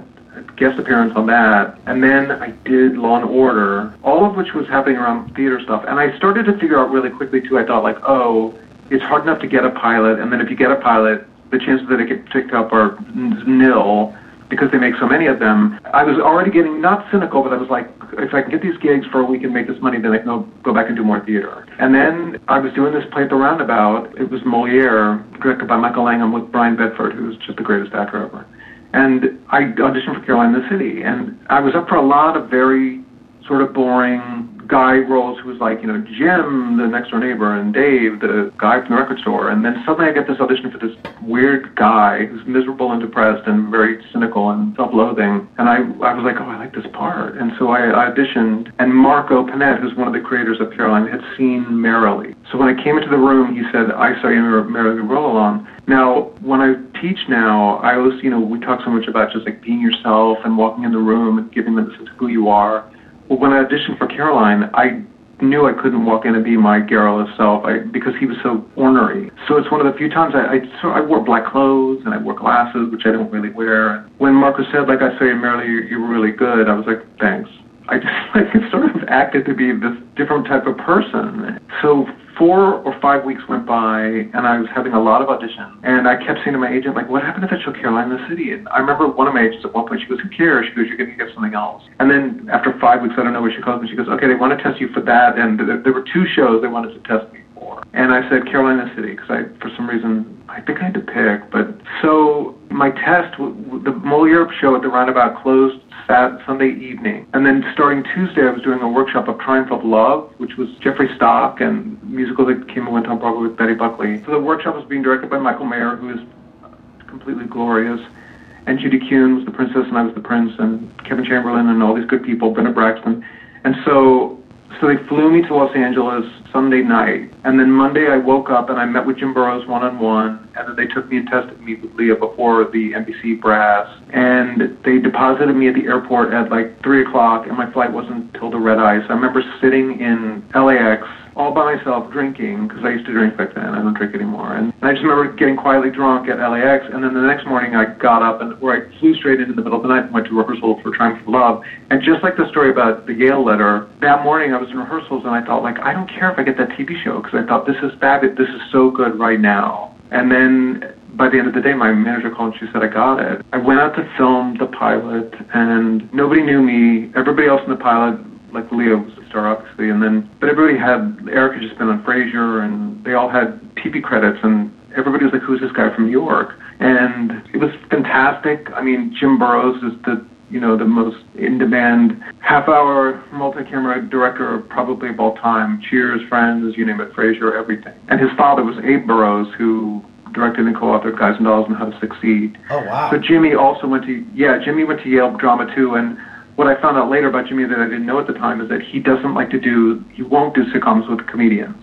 guest appearance on that, and then I did Law and Order, all of which was happening around theater stuff. And I started to figure out really quickly too. I thought like, oh, it's hard enough to get a pilot, and then if you get a pilot, the chances that it gets picked up are nil because they make so many of them. I was already getting not cynical, but I was like, if I can get these gigs for a week and make this money, then I can go, go back and do more theater. And then I was doing this play at the Roundabout. It was Moliere, directed by Michael Langham with Brian Bedford, who's just the greatest actor ever. And I auditioned for Caroline in the City, and I was up for a lot of very sort of boring guy roles who was like, you know, Jim, the next door neighbor, and Dave, the guy from the record store. And then suddenly I get this audition for this weird guy who's miserable and depressed and very cynical and self-loathing. And I, I was like, oh, I like this part. And so I auditioned. And Marco Pennette, who's one of the creators of Caroline, had seen Merrily. So when I came into the room, he said, I saw you in Merrily Roll Along. Now, when I teach now, I always, you know, we talk so much about just like being yourself and walking in the room and giving them a sense of who you are. Well, when I auditioned for Caroline, I knew I couldn't walk in and be my garrulous self I, because he was so ornery. So it's one of the few times I, I, so I wore black clothes and I wore glasses, which I don't really wear. When Marcus said, like I say, Merrily, you're, you're really good, I was like, thanks. I just like sort of acted to be this different type of person. So four or five weeks went by, and I was having a lot of auditions. And I kept saying to my agent, like, what happened to that show Caroline in the City? And I remember one of my agents at one point, she goes, who cares? She goes, you're going to get something else. And then after five weeks, I don't know where she calls me, she goes, okay, they want to test you for that. And th- there were two shows they wanted to test me for. And I said Carolina City, because I, for some reason, I think I had to pick. But so my test, the Moliere show at the Roundabout closed Sat Sunday evening. And then starting Tuesday, I was doing a workshop of Triumph of Love, which was Jeffrey Stock and musical that came and went on Broadway with Betty Buckley. So the workshop was being directed by Michael Mayer, who is completely glorious. And Judy Kuhn was the princess, and I was the prince, and Kevin Chamberlin and all these good people, Brenda Braxton. And so so they flew me to Los Angeles Sunday night, and then Monday I woke up and I met with Jim Burrows one on one, and then they took me and tested me with Lea before the NBC brass, and they deposited me at the airport at like three o'clock, and my flight wasn't till the red eye. So I remember sitting in LAX all by myself drinking because I used to drink back then. I don't drink anymore. And, I just remember getting quietly drunk at LAX. And then the next morning I got up and where I flew straight into the middle of the night and went to rehearsal for Triumph of Love. And just like the story about the Yale letter, that morning I was in rehearsals and I thought like I don't care if I get that TV show because I thought this is fabulous. This is so good right now. And then by the end of the day, my manager called and she said, I got it. I went out to film the pilot, and nobody knew me. Everybody else in the pilot like Lea was a star, obviously, and then but everybody had Eric had just been on Frasier, and they all had TV credits, and everybody was like, "Who's this guy from New York?" And it was fantastic. I mean, Jim Burrows is the you know the most in-demand half-hour multi-camera director probably of all time. Cheers, Friends, you name it, Frasier, everything. And his father was Abe Burrows, who directed and co-authored Guys and Dolls and How to Succeed. Oh wow! So Jimmy also went to yeah, Jimmy went to Yale Drama too, and what I found out later about Jimmy that I didn't know at the time is that he doesn't like to do, he won't do sitcoms with comedians.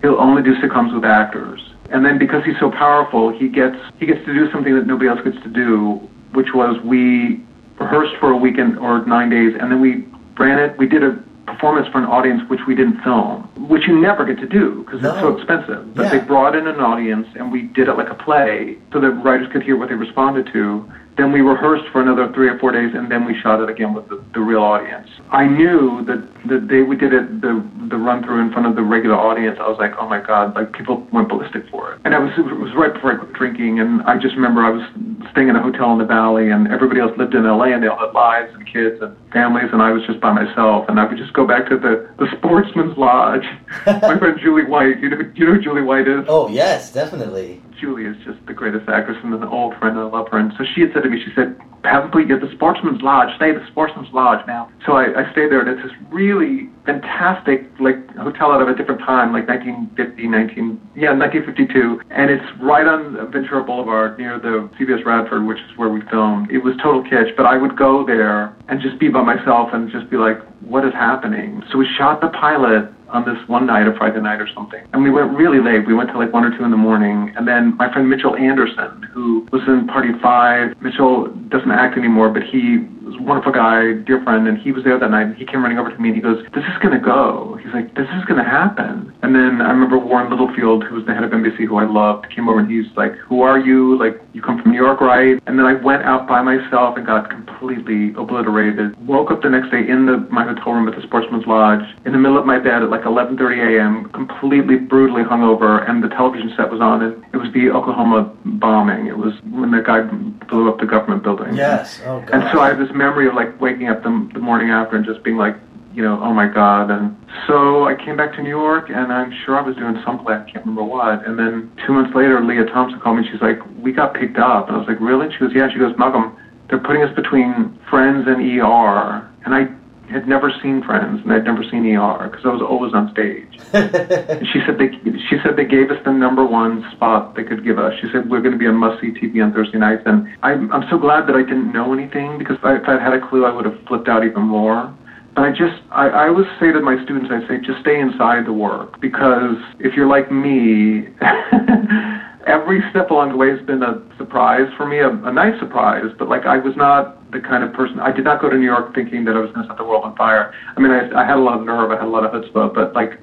He'll only do sitcoms with actors. And then because he's so powerful, he gets he gets to do something that nobody else gets to do, which was we rehearsed for a weekend or nine days, and then we ran it. We did a performance for an audience which we didn't film, which you never get to do because no. it's so expensive. But yeah. they brought in an audience, and we did it like a play, so that writers could hear what they responded to then we rehearsed for another three or four days, and then we shot it again with the, the real audience. I knew that the day we did it, the the run through in front of the regular audience, I was like, oh my god, like people went ballistic for it. And I was it was right before I quit drinking, and I just remember I was staying in a hotel in the valley, and everybody else lived in LA, and they all had lives and kids and families, and I was just by myself. And I would just go back to the the Sportsman's Lodge. My friend Julie White, you know, you know who Julie White is? Oh yes, definitely. Julie is just the greatest actress and an old friend. I love her. And so she had said to me, she said, have a at the Sportsman's Lodge. Stay at the Sportsman's Lodge now. So I, I stayed there, and it's this really fantastic like hotel out of a different time, like 1950, 19 yeah, 1952, and it's right on Ventura Boulevard near the CBS Radford, which is where we filmed. It was total kitsch, but I would go there and just be by myself and just be like, what is happening? So we shot the pilot on this one night, a Friday night or something. And we went really late. We went till like one or two in the morning. And then my friend Mitchell Anderson, who was in Party Five, Mitchell doesn't act anymore, but he was a wonderful guy, dear friend, and he was there that night. And he came running over to me and he goes, "This is gonna go." He's like, "This is gonna happen." And then I remember Warren Littlefield, who was the head of NBC, who I loved, came over and he's like, "Who are you? Like, you come from New York, right?" And then I went out by myself and got completely obliterated. Woke up the next day in the my hotel room at the Sportsman's Lodge in the middle of my bed at like 11:30 a.m., completely brutally hungover, and the television set was on, and it was the Oklahoma bombing. It was when the guy blew up the government building. Yes. Oh God. And so I have this memory of like waking up the, the morning after and just being like, you know, oh my God. And so I came back to New York and I'm sure I was doing some play, I can't remember what. And then two months later, Lea Thompson called me. She's like, we got picked up. And I was like, really? She goes, yeah. She goes, Malcolm, they're putting us between Friends and ER. And I had never seen Friends and I'd never seen ER because I was always on stage. she said they she said they gave us the number one spot they could give us. She said we're going to be on must see TV on Thursday nights, and I'm I'm so glad that I didn't know anything because I, if I'd had a clue, I would have flipped out even more. But I just I, I always say to my students, I say just stay inside the work because if you're like me. every step along the way has been a surprise for me, a, a nice surprise. But like I was not the kind of person. I did not go to New York thinking that I was going to set the world on fire. I mean, I, I had a lot of nerve, I had a lot of chutzpah, but like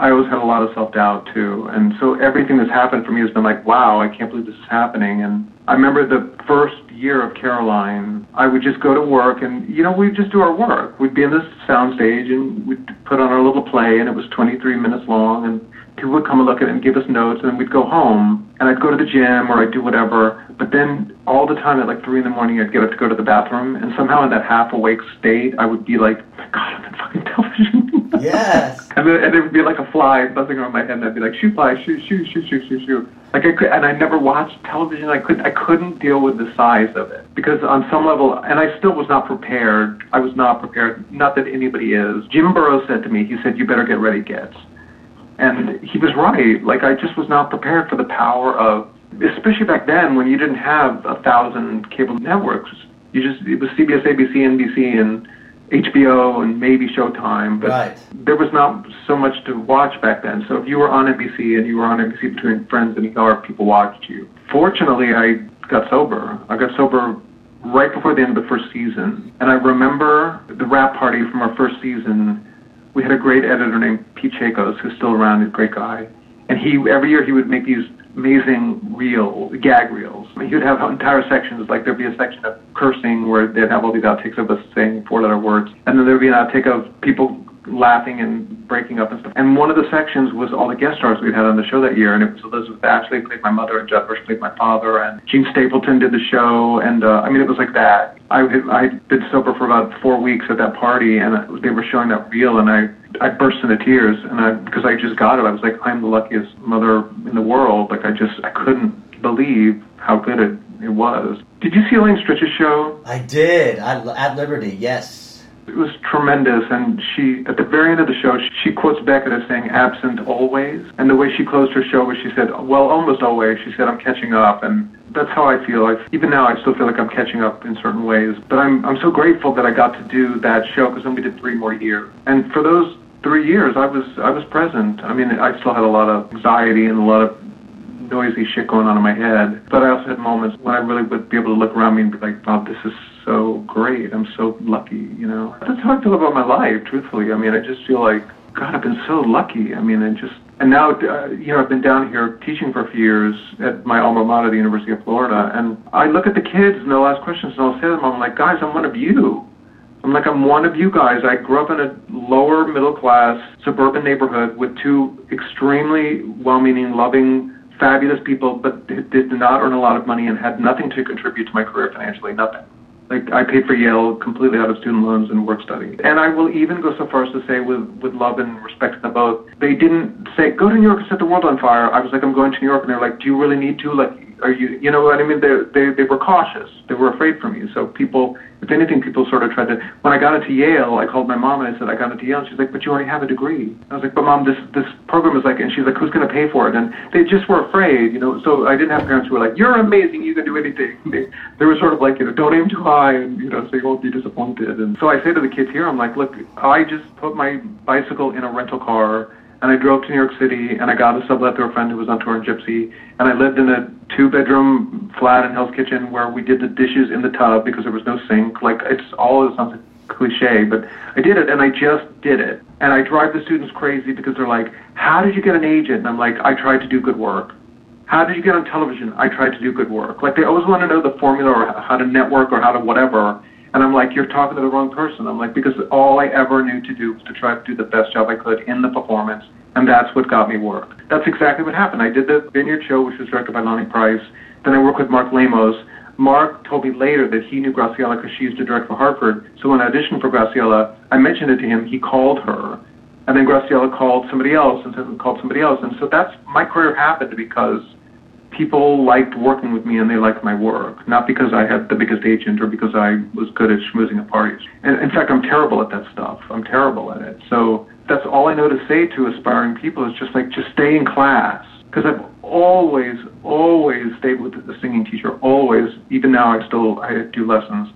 I always had a lot of self doubt too. And so everything that's happened for me has been like, wow, I can't believe this is happening. And I remember the first year of Caroline, I would just go to work and, you know, we'd just do our work. We'd be in this soundstage and we'd put on our little play and it was 23 minutes long and people would come and look at it and give us notes, and then we'd go home, and I'd go to the gym or I'd do whatever. But then all the time at like three in the morning, I'd get up to go to the bathroom, and somehow in that half awake state, I would be like, God, I'm in fucking television. Yes. and then and it would be like a fly buzzing around my head, and I'd be like, shoot fly, shoot, shoot, shoot, shoot, shoot, shoot. Like I could, and I never watched television. I couldn't, I couldn't deal with the size of it because on some level, and I still was not prepared. I was not prepared. Not that anybody is. Jim Burrows said to me, he said, "You better get ready, Gets." And he was right. Like I just was not prepared for the power of, especially back then when you didn't have a thousand cable networks. You just it was CBS, ABC, NBC, and HBO, and maybe Showtime. But right. there was not so much to watch back then. So if you were on NBC and you were on NBC between Friends and ER, people watched you. Fortunately, I got sober. I got sober right before the end of the first season, and I remember the wrap party from our first season we had a great editor named Pete Chakos, who's still around, he's a great guy. And he every year he would make these amazing reels, gag reels. I mean, he would have entire sections, like there'd be a section of cursing where they'd have all these outtakes of us saying four-letter words, and then there'd be an outtake of people laughing and breaking up and stuff. And one of the sections was all the guest stars we'd had on the show that year, and it was Elizabeth Ashley played my mother, and Jeff Bush played my father, and Jean Stapleton did the show, and uh, I mean, it was like that. I I'd been sober for about four weeks at that party, and they were showing that reel, and I I burst into tears, and I because I just got it. I was like, I'm the luckiest mother in the world. Like I just I couldn't believe how good it it was. Did you see Elaine Stritch's show? I did. I, at Liberty, yes. It was tremendous, and she, at the very end of the show, she quotes Beckett as saying, absent always. And the way she closed her show was she said, well, almost always. She said, I'm catching up. And that's how I feel. I, even now, I still feel like I'm catching up in certain ways. But I'm, I'm so grateful that I got to do that show because then we did three more years. And for those three years, I was, I was present. I mean, I still had a lot of anxiety and a lot of noisy shit going on in my head. But I also had moments when I really would be able to look around me and be like, wow, this is so great. I'm so lucky, you know. That's how I feel about my life, truthfully. I mean, I just feel like, God, I've been so lucky. I mean, and just, and now, uh, you know, I've been down here teaching for a few years at my alma mater, the University of Florida, and I look at the kids and they'll ask questions and I'll say to them, I'm like, guys, I'm one of you. I'm like, I'm one of you guys. I grew up in a lower middle class suburban neighborhood with two extremely well meaning, loving fabulous people, but they did not earn a lot of money and had nothing to contribute to my career financially, nothing. Like I paid for Yale completely out of student loans and work study. And I will even go so far as to say, with with love and respect to them both, they didn't say go to New York and set the world on fire. I was like, I'm going to New York, and they're like, Do you really need to? Like, are you, you know what I mean? They they they were cautious. They were afraid for me. So people if anything, people sort of tried to. When I got into Yale, I called my mom and I said I got into Yale. And she's like, "But you already have a degree." I was like, "But mom, this this program is like," and she's like, "Who's going to pay for it?" And they just were afraid, you know. So I didn't have parents who were like, "You're amazing, you can do anything." They, they were sort of like, you know, don't aim too high, and you know, so you won't be disappointed. And so I say to the kids here, I'm like, "Look, I just put my bicycle in a rental car." And I drove to New York City and I got a sublet to a friend who was on tour in Gypsy and I lived in a two bedroom flat in Hell's Kitchen where we did the dishes in the tub because there was no sink. Like it's all it sounds cliche, but I did it and I just did it. And I drive the students crazy because they're like, How did you get an agent? And I'm like, I tried to do good work. How did you get on television? I tried to do good work. Like they always want to know the formula or how to network or how to whatever. And I'm like, you're talking to the wrong person. I'm like, because all I ever knew to do was to try to do the best job I could in the performance, and that's what got me work. That's exactly what happened. I did the Vineyard Show, which was directed by Lonny Price. Then I worked with Mark Lamos. Mark told me later that he knew Graciela because she used to direct for Hartford. So when I auditioned for Graciela, I mentioned it to him. He called her. And then Graciela called somebody else and called somebody else. And so that's my career happened because people liked working with me and they liked my work, not because I had the biggest agent or because I was good at schmoozing at parties. And in fact, I'm terrible at that stuff. I'm terrible at it. So that's all I know to say to aspiring people is just like, just stay in class. Because I've always, always stayed with the singing teacher, always. Even now, I still I do lessons.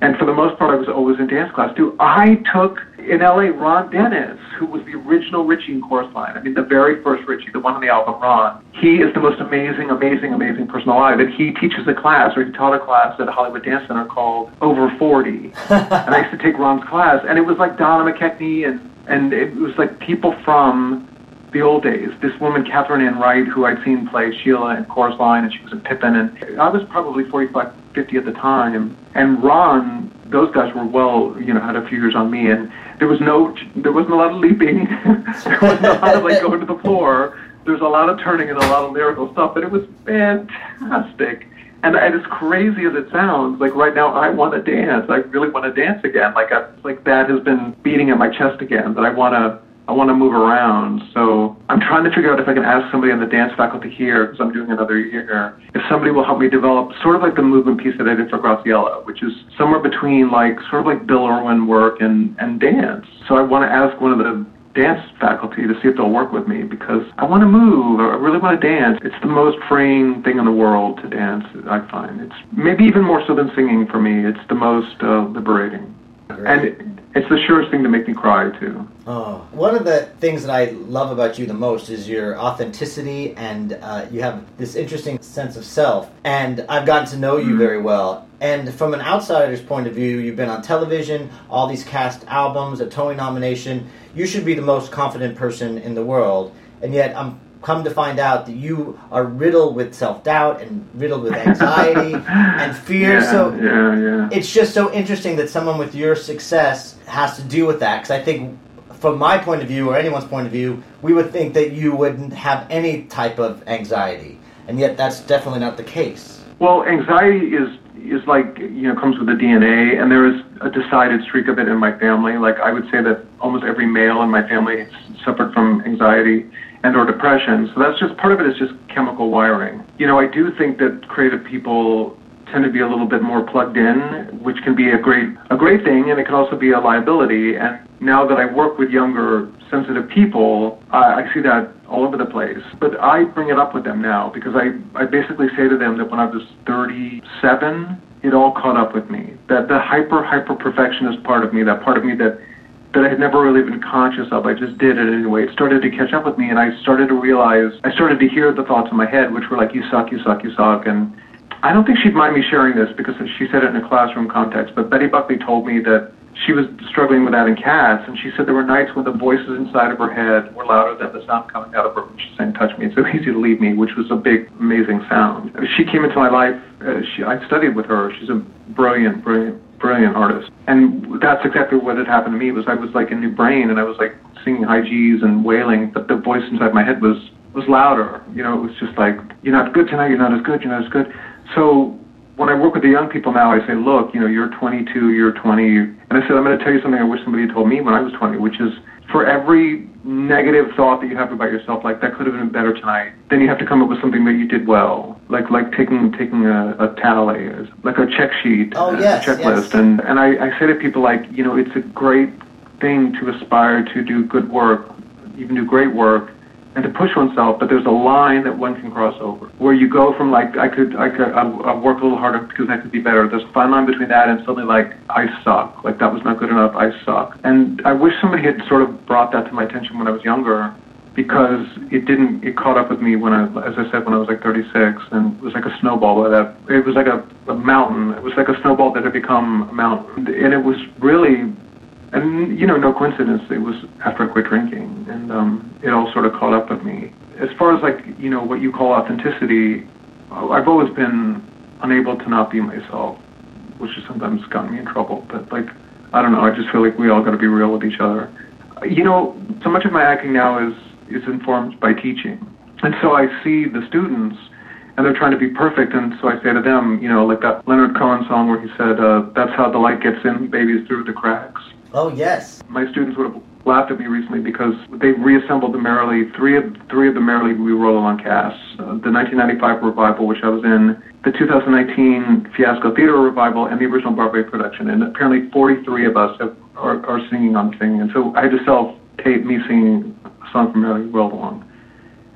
And for the most part, I was always in dance class too. I took in LA Ron Dennis, who was the original Richie in Chorus Line. I mean, the very first Richie, the one on the album Ron. He is the most amazing, amazing, amazing person alive. And he teaches a class, or he taught a class at Hollywood Dance Center called Over 40. and I used to take Ron's class, and it was like Donna McKechnie, and and it was like people from the old days. This woman, Kathrynann Wright, who I'd seen play Sheila in Chorus Line, and she was in Pippin, and I was probably 45, 50 at the time. And Ron, those guys were well, you know, had a few years on me, and there was no, there wasn't a lot of leaping. there wasn't a lot of like going to the floor. There's a lot of turning and a lot of lyrical stuff, but it was fantastic. And, and as crazy as it sounds, like right now I want to dance. I really want to dance again. Like I, like that has been beating at my chest again. That I want to I want to move around. So I'm trying to figure out if I can ask somebody on the dance faculty here, because I'm doing another year, if somebody will help me develop sort of like the movement piece that I did for Graciela, which is somewhere between like sort of like Bill Irwin work and, and dance. So I want to ask one of the dance faculty to see if they'll work with me because I want to move. I really want to dance. It's the most freeing thing in the world to dance, I find. It's maybe even more so than singing for me. It's the most uh, liberating. Great. And it's the surest thing to make me cry too. Oh, one of the things that I love about you the most is your authenticity, and uh, you have this interesting sense of self. And I've gotten to know you mm-hmm. very well. And from an outsider's point of view, you've been on television, all these cast albums, a Tony nomination. You should be the most confident person in the world, and yet I'm come to find out that you are riddled with self doubt and riddled with anxiety and fear. Yeah, so yeah, yeah. it's just so interesting that someone with your success has to deal with that. Because I think, from my point of view or anyone's point of view, we would think that you wouldn't have any type of anxiety, and yet that's definitely not the case. Well, anxiety is is like you know comes with the DNA, and there is a decided streak of it in my family. Like I would say that almost every male in my family suffered from anxiety and or depression. So that's just part of it is just chemical wiring. You know, I do think that creative people tend to be a little bit more plugged in, which can be a great a great thing, and it can also be a liability. And now that I work with younger, sensitive people, I, I see that all over the place. But I bring it up with them now because I I basically say to them that when I was 37, it all caught up with me. That the hyper hyper perfectionist part of me, that part of me that that I had never really been conscious of. I just did it anyway. It started to catch up with me, and I started to realize, I started to hear the thoughts in my head, which were like, you suck, you suck, you suck. And I don't think she'd mind me sharing this because she said it in a classroom context, but Betty Buckley told me that she was struggling with having cats, and she said there were nights when the voices inside of her head were louder than the sound coming out of her when she's saying, touch me, it's so easy to leave me, which was a big, amazing sound. She came into my life, uh, she, I studied with her. She's a brilliant, brilliant brilliant artist. And that's exactly what had happened to me was I was like a new brain and I was like singing high G's and wailing, but the voice inside my head was was louder. You know, it was just like, you're not good tonight, you're not as good, you're not as good. So when I work with the young people now, I say, look, you know, you're 22, you're 20. And I said, I'm going to tell you something I wish somebody had told me when I was 20, which is for every negative thought that you have about yourself, like that could have been better tonight, then you have to come up with something that you did well, like like taking taking a, a tally, like a check sheet, oh, yes, a checklist. Yes. And and I, I say to people like, you know, it's a great thing to aspire to do good work, even do great work, and to push oneself, but there's a line that one can cross over where you go from like I could I could I'll, work a little harder because I could be better. There's a fine line between that and suddenly like I suck, like that was not good enough. I suck, and I wish somebody had sort of brought that to my attention when I was younger because it didn't it caught up with me when I as I said when I was like 36 and it was like a snowball that it was like a, a mountain it was like a snowball that had become a mountain and it was really and you know, no coincidence. It was after I quit drinking, and um, it all sort of caught up with me. As far as like you know, what you call authenticity, I've always been unable to not be myself, which has sometimes gotten me in trouble. But like, I don't know. I just feel like we all got to be real with each other. You know, so much of my acting now is is informed by teaching, and so I see the students and they're trying to be perfect. And so I say to them, you know, like that Leonard Cohen song where he said, uh, "That's how the light gets in, babies through the cracks." Oh yes. My students would have laughed at me recently because they reassembled the Merrily three of three of the Merrily We Roll Along casts. Uh, the 1995 revival, which I was in, the 2019 Fiasco Theater revival, and the original Broadway production. And apparently, 43 of us have, are, are singing on singing. And so I had to self tape me singing a song from Merrily Roll Along.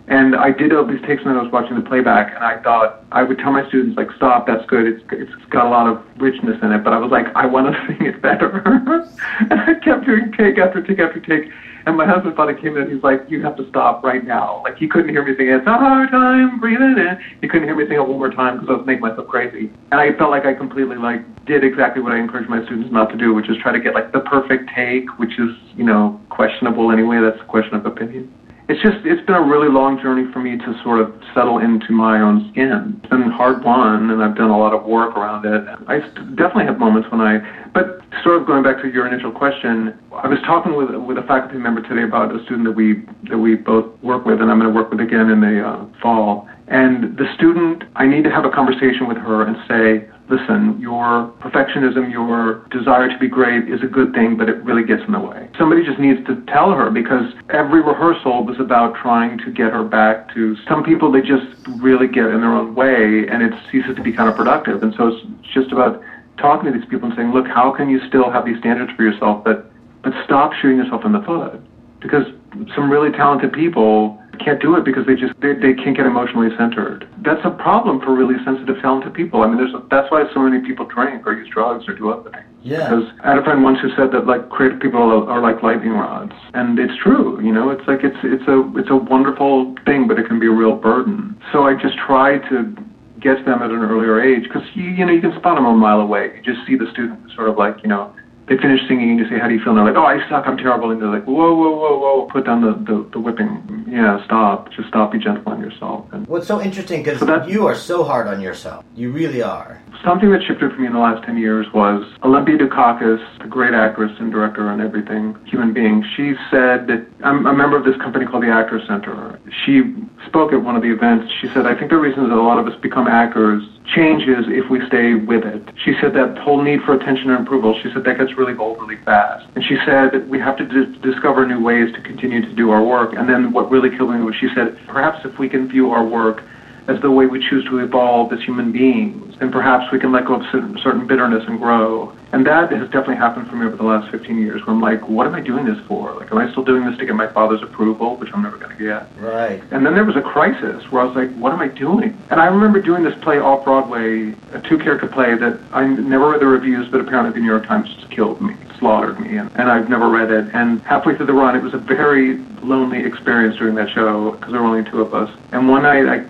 And I did all these takes when I was watching the playback, and I thought I would tell my students like, "Stop, that's good. It's it's got a lot of richness in it." But I was like, I want to sing it better, and I kept doing take after take after take. And my husband finally came in and he's like, "You have to stop right now." Like he couldn't hear me sing "It's a hard time breathing in." He couldn't hear me sing it one more time because I was making myself crazy. And I felt like I completely like did exactly what I encourage my students not to do, which is try to get like the perfect take, which is you know questionable anyway. That's a question of opinion it's just it's been a really long journey for me to sort of settle into my own skin. It's been hard won, and I've done a lot of work around it. I definitely have moments when I, but sort of going back to your initial question, I was talking with with a faculty member today about a student that we that we both work with, and I'm going to work with again in the uh, fall. And the student, I need to have a conversation with her and say, listen, your perfectionism, your desire to be great is a good thing, but it really gets in the way. Somebody just needs to tell her because every rehearsal was about trying to get her back to some people, they just really get in their own way and it ceases to be counterproductive. And so it's just about talking to these people and saying, look, how can you still have these standards for yourself, but, but stop shooting yourself in the foot? Because some really talented people can't do it because they just they, they can't get emotionally centered. That's a problem for really sensitive, talented people. I mean, there's that's why so many people drink or use drugs or do other things. Yeah. Because I had a friend once who said that like creative people are, are like lightning rods, and it's true. You know, it's like it's it's a it's a wonderful thing, but it can be a real burden. So I just try to get them at an earlier age because you you know you can spot them a mile away. You just see the student sort of like you know they finish singing and you say, how do you feel? And they're like, oh, I suck, I'm terrible. And they're like, whoa, whoa, whoa, whoa, put down the, the, the whipping. Yeah, stop. Just stop, be gentle on yourself. And What's so interesting, because so you are so hard on yourself. You really are. Something that shifted for me in the last 10 years was Olympia Dukakis, a great actress and director and everything, human being. She said that, I'm a member of this company called the Actors Center. She spoke at one of the events. She said, I think the reason that a lot of us become actors changes if we stay with it. She said that whole need for attention and approval, she said that gets really old really fast. And she said that we have to d- discover new ways to continue to do our work. And then what really killed me was she said, perhaps if we can view our work as the way we choose to evolve as human beings, then perhaps we can let go of certain bitterness and grow. And that has definitely happened for me over the last 15 years, where I'm like, what am I doing this for? Like, am I still doing this to get my father's approval, which I'm never going to get? Right. And then there was a crisis where I was like, what am I doing? And I remember doing this play off Broadway, a two-character play that I never read the reviews, but apparently the New York Times killed me, slaughtered me, and, and I've never read it. And halfway through the run, it was a very lonely experience doing that show because there were only two of us. And one night I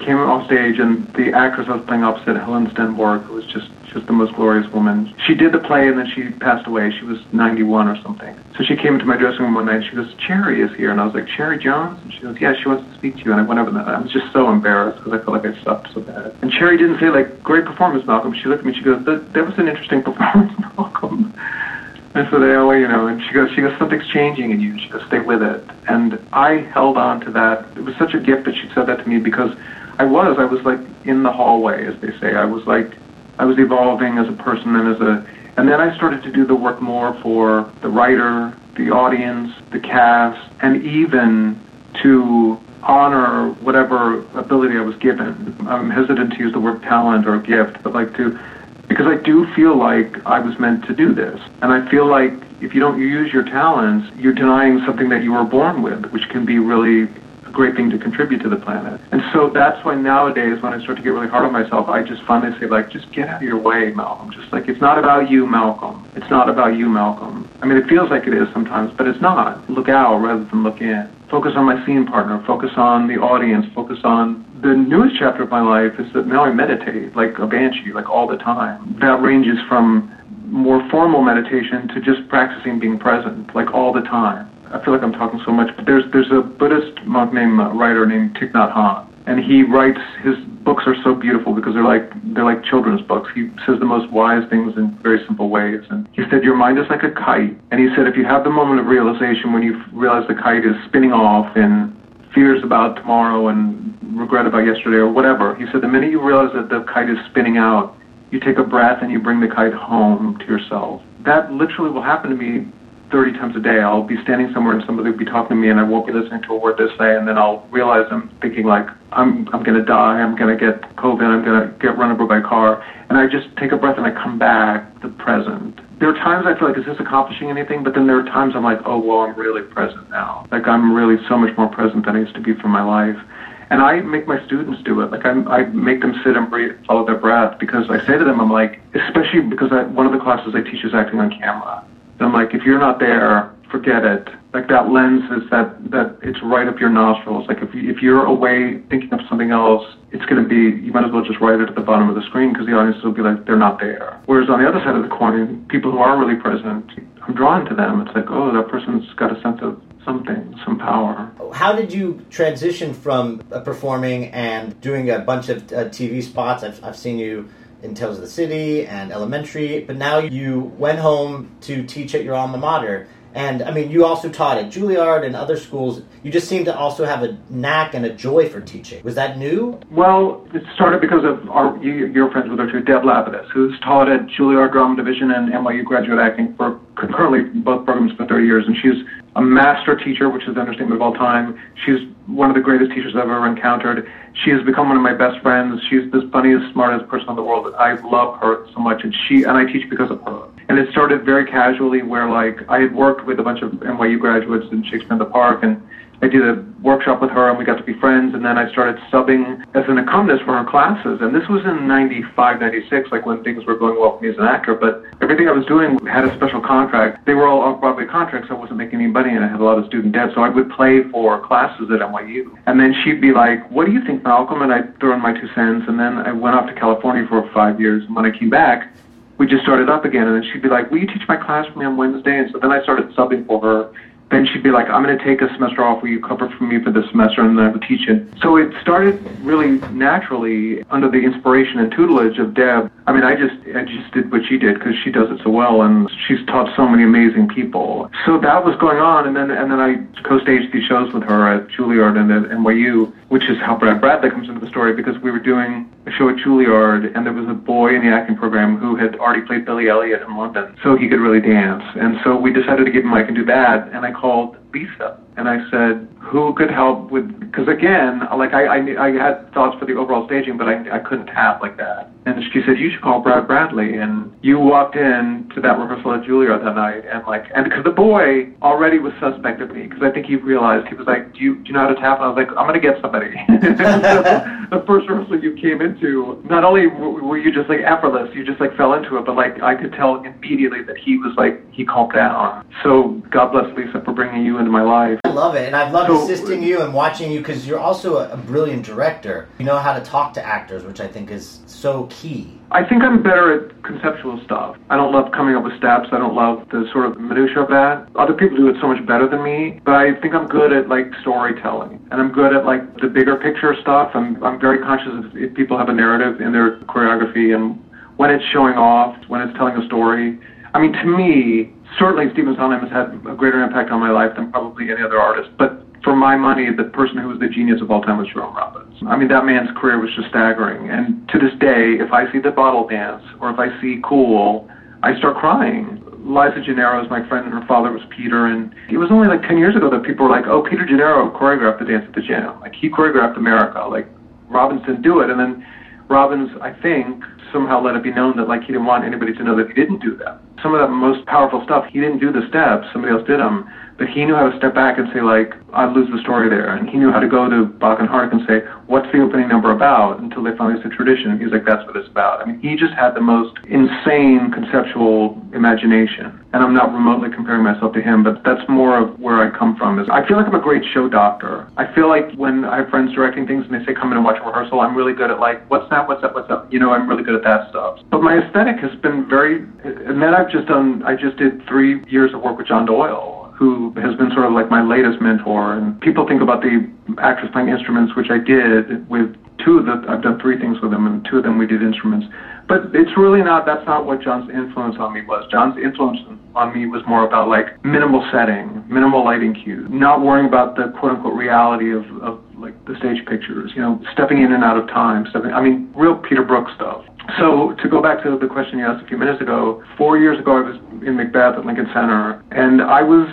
came off stage, and the actress I was playing opposite, Helen Stenborg, who was just just the most glorious woman. She did the play, and then she passed away. She was 91 or something. So she came into my dressing room one night. and She goes, "Cherry is here," and I was like, "Cherry Jones?" And she goes, "Yeah, she wants to speak to you." And I went over there. I was just so embarrassed because I felt like I sucked so bad. And Cherry didn't say like, "Great performance, Malcolm." She looked at me. She goes, "That, that was an interesting performance, Malcolm." And so they always, you know, and she goes, she goes, something's changing in you. She goes, stay with it. And I held on to that. It was such a gift that she said that to me because I was, I was like in the hallway, as they say. I was like, I was evolving as a person and as a, and then I started to do the work more for the writer, the audience, the cast, and even to honor whatever ability I was given. I'm hesitant to use the word talent or gift, but like to because I do feel like I was meant to do this. And I feel like if you don't use your talents, you're denying something that you were born with, which can be really great thing to contribute to the planet. And so that's why nowadays, when I start to get really hard on myself, I just finally say, like, just get out of your way, Malcolm. Just like, it's not about you, Malcolm. It's not about you, Malcolm. I mean, it feels like it is sometimes, but it's not. Look out rather than look in. Focus on my scene partner. Focus on the audience. Focus on the newest chapter of my life is that now I meditate like a banshee, like all the time. That ranges from more formal meditation to just practicing being present, like all the time. I feel like I'm talking so much, but there's there's a Buddhist monk named uh, writer named Thich Nhat Hanh, and he writes his books are so beautiful because they're like they're like children's books. He says the most wise things in very simple ways, and he said your mind is like a kite, and he said if you have the moment of realization when you realize the kite is spinning off in fears about tomorrow and regret about yesterday or whatever. He said the minute you realize that the kite is spinning out, you take a breath and you bring the kite home to yourself. That literally will happen to me 30 times a day. I'll be standing somewhere and somebody will be talking to me and I won't be listening to a word they say and then I'll realize I'm thinking like I'm I'm going to die, I'm going to get COVID, I'm going to get run over by a car and I just take a breath and I come back to the present there are times I feel like, is this accomplishing anything? But then there are times I'm like, oh, well, I'm really present now. Like, I'm really so much more present than I used to be for my life. And I make my students do it. Like, I, I make them sit and breathe, follow their breath, because I say to them, I'm like, especially because I, one of the classes I teach is acting on camera. I'm like, if you're not there, forget it. Like that lens is that that it's right up your nostrils. Like if you, if you're away thinking of something else, it's going to be you might as well just write it at the bottom of the screen because the audience will be like they're not there. Whereas on the other side of the coin, people who are really present, I'm drawn to them. It's like oh that person's got a sense of something, some power. How did you transition from uh, performing and doing a bunch of uh, TV spots? I've, I've seen you in Tales of the City and Elementary, but now you went home to teach at your alma mater. And I mean, you also taught at Juilliard and other schools. You just seem to also have a knack and a joy for teaching. Was that new? Well, it started because of our you, are friends with her too, Deb Lapidus, who's taught at Juilliard Drama Division and NYU Graduate Acting for concurrently both programs for 30 years, and she's a master teacher, which is the understatement of all time. She's one of the greatest teachers I've ever encountered. She has become one of my best friends. She's the funniest, smartest person in the world. I love her so much, and she and I teach because of her. And it started very casually, where like I had worked with a bunch of NYU graduates in Shakespeare in the Park, and I did a workshop with her and we got to be friends and then I started subbing as an accompanist for her classes and this was in 95, 96 like when things were going well for me as an actor but everything I was doing had a special contract. They were all off-Broadway contracts so I wasn't making any money and I had a lot of student debt so I would play for classes at NYU and then she'd be like, what do you think Malcolm? And I'd throw in my two cents and then I went off to California for five years and when I came back we just started up again and then she'd be like, will you teach my class for me on Wednesday? And so then I started subbing for her then she'd be like, I'm going to take a semester off. Will you cover for me for this semester? And then I would teach it. So it started really naturally under the inspiration and tutelage of Deb. I mean, I just, I just did what she did because she does it so well and she's taught so many amazing people. So that was going on. And then, and then I co-staged these shows with her at Juilliard and at NYU, which is how Brad Bradley comes into the story because we were doing a show at Juilliard and there was a boy in the acting program who had already played Billy Elliot in London. So he could really dance. And so we decided to give him I Can Do That. And I called Lisa and I said, who could help with, because again, like I, I, I had thoughts for the overall staging, but I, I couldn't tap like that. And she said, you should call Brad Bradley. And you walked in to that rehearsal at Juilliard that night and like, and because the boy already was suspect of me, because I think he realized, he was like, do you, do you know how to tap? And I was like, I'm going to get somebody. the first rehearsal you came into, not only were you just like effortless, you just like fell into it, but like I could tell immediately that he was like, he calmed down. So God bless Lisa for bringing you into my life. I love it, and I've loved so, assisting you and watching you because you're also a, a brilliant director. You know how to talk to actors, which I think is so key. I think I'm better at conceptual stuff. I don't love coming up with steps. I don't love the sort of minutia of that. Other people do it so much better than me, but I think I'm good at like storytelling, and I'm good at like the bigger picture stuff. I'm I'm very conscious of if people have a narrative in their choreography and when it's showing off, when it's telling a story. I mean, to me, certainly Stephen Sondheim has had a greater impact on my life than probably any other artist. But for my money, the person who was the genius of all time was Jerome Robbins. I mean, that man's career was just staggering. And to this day, if I see the bottle dance or if I see Cool, I start crying. Liza Gennaro is my friend, and her father was Peter. And it was only like 10 years ago that people were like, oh, Peter Gennaro choreographed the dance at the gym. Like, he choreographed America. Like, Robbins didn't do it. And then Robbins, I think, somehow let it be known that like he didn't want anybody to know that he didn't do that. Some of that most powerful stuff, he didn't do the steps, somebody else did them he knew how to step back and say like I'd lose the story there, and he knew how to go to Bock and Harnick and say what's the opening number about until they finally said tradition. He's like that's what it's about. I mean he just had the most insane conceptual imagination, and I'm not remotely comparing myself to him, but that's more of where I come from. Is I feel like I'm a great show doctor. I feel like when I have friends directing things and they say come in and watch a rehearsal, I'm really good at like what's that, what's that, what's that. You know I'm really good at that stuff. But my aesthetic has been very, and then I've just done. I just did three years of work with John Doyle who has been sort of like my latest mentor. And people think about the actors playing instruments, which I did with two of the, I've done three things with them, and two of them we did instruments. But it's really not, that's not what John's influence on me was. John's influence on me was more about like minimal setting, minimal lighting cues, not worrying about the quote unquote reality of, of like the stage pictures, you know, stepping in and out of time, stepping, I mean, real Peter Brook stuff. So to go back to the question you asked a few minutes ago, four years ago I was in Macbeth at Lincoln Center, and I was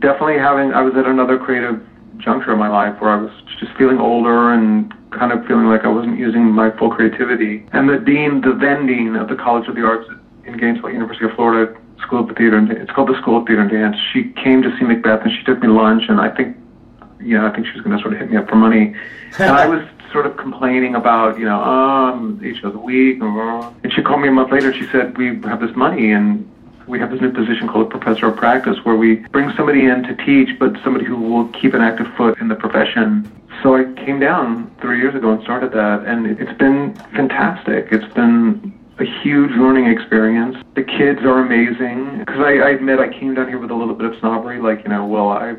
definitely having, I was at another creative juncture in my life where I was just feeling older and kind of feeling like I wasn't using my full creativity. And the dean, the then dean of the College of the Arts in Gainesville, University of Florida School of Theater and it's called the School of Theater and Dance. She came to see Macbeth and she took me lunch and I think, you know, I think she was going to sort of hit me up for money. And I was sort of complaining about, you know, um, each of the week. And she called me a month later. She said, we have this money and we have this new position called a professor of practice where we bring somebody in to teach, but somebody who will keep an active foot in the profession. So I came down three years ago and started that, and it's been fantastic. It's been a huge learning experience. The kids are amazing. Because I, I admit I came down here with a little bit of snobbery, like, you know, well, I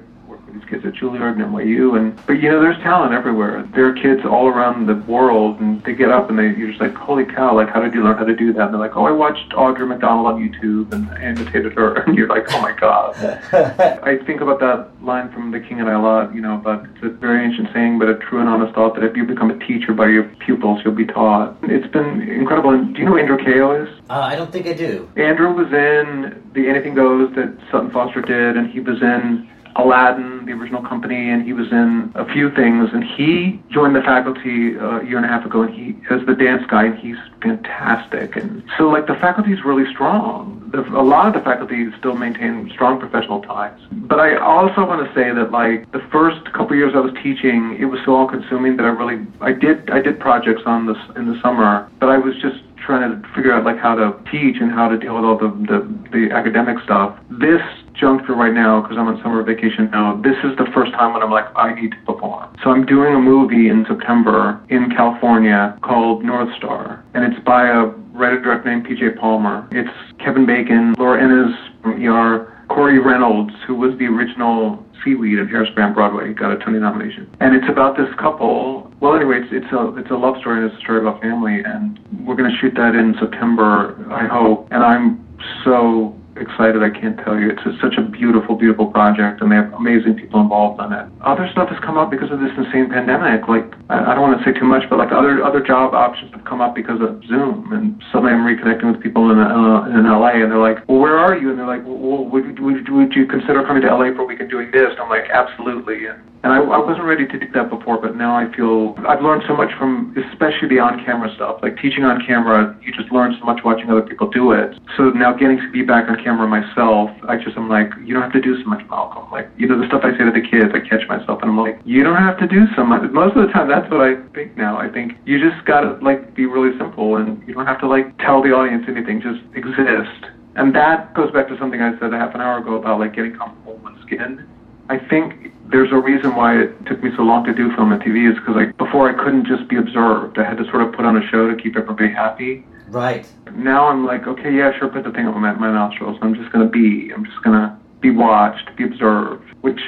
these kids at Juilliard and NYU, and but you know, there's talent everywhere. There are kids all around the world, and they get up and they you're just like, holy cow! Like, how did you learn how to do that? And they're like, oh, I watched Audra McDonald on YouTube and I imitated her, and you're like, oh my god. I think about that line from The King and I a lot. You know, but it's a very ancient saying, but a true and honest thought that if you become a teacher by your pupils, you'll be taught. It's been incredible. And do you know who Andrew Kayo is? Uh, I don't think I do. Andrew was in the Anything Goes that Sutton Foster did, and he was in Aladdin, the original company, and he was in a few things. And he joined the faculty uh, a year and a half ago, and he as the dance guy, and he's fantastic. And so, like, the faculty is really strong. The, a lot of the faculty still maintain strong professional ties. But I also want to say that, like, the first couple years I was teaching, it was so all-consuming that I really, I did, I did projects on this in the summer, but I was just trying to figure out like how to teach and how to deal with all the the, the academic stuff. This juncture right now, because I'm on summer vacation now, this is the first time when I'm like, I need to perform. So I'm doing a movie in September in California called North Star, and it's by a writer director named P.J. Palmer. It's Kevin Bacon, Laura Innes from ER, Corey Reynolds, who was the original Seaweed at Hairspray on Broadway, got a Tony nomination. And it's about this couple. Well, anyway, it's, it's a it's a love story it's a story about family, and we're going to shoot that in September, I hope. And I'm so excited I can't tell you. It's such a beautiful, beautiful project, and they have amazing people involved on it. Other stuff has come up because of this insane pandemic. Like I, I don't want to say too much, but like other other job options have come up because of Zoom, and suddenly I'm reconnecting with people in uh, in LA, and they're like, "Well, where are you?" And they're like, "Well, would would, would you consider coming to LA for a week and doing this?" And I'm like, "Absolutely." And and I, I wasn't ready to do that before, but now I feel I've learned so much from, especially the on-camera stuff. Like teaching on camera, you just learn so much watching other people do it. So now getting to be back on camera myself, I just am like, you don't have to do so much, Malcolm. Like, you know, the stuff I say to the kids, I catch myself and I'm like, you don't have to do so much. Most of the time, that's what I think now. I think you just gotta like be really simple, and you don't have to like tell the audience anything. Just exist. And that goes back to something I said a half an hour ago about like getting comfortable with skin. I think there's a reason why it took me so long to do film and TV is because like before I couldn't just be observed. I had to sort of put on a show to keep everybody happy. Right. Now I'm like, okay, yeah, sure, put the thing up my, my nostrils. I'm just gonna be. I'm just gonna be watched, be observed, which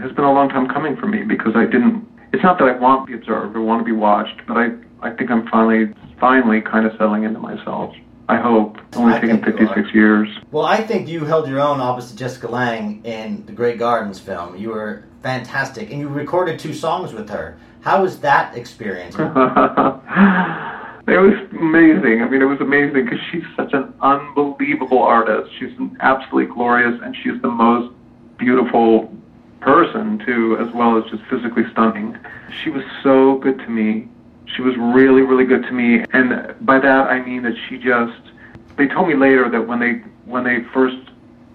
has been a long time coming for me because I didn't. It's not that I want to be observed or want to be watched, but I I think I'm finally finally kind of settling into myself. I hope. Only I taken 56 years. Well, I think you held your own opposite Jessica Lange in the Grey Gardens film. You were fantastic, and you recorded two songs with her. How was that experience? It was amazing. I mean, it was amazing because she's such an unbelievable artist. She's absolutely glorious, and she's the most beautiful person too, as well as just physically stunning. She was so good to me. She was really, really good to me, and by that I mean that she just. They told me later that when they when they first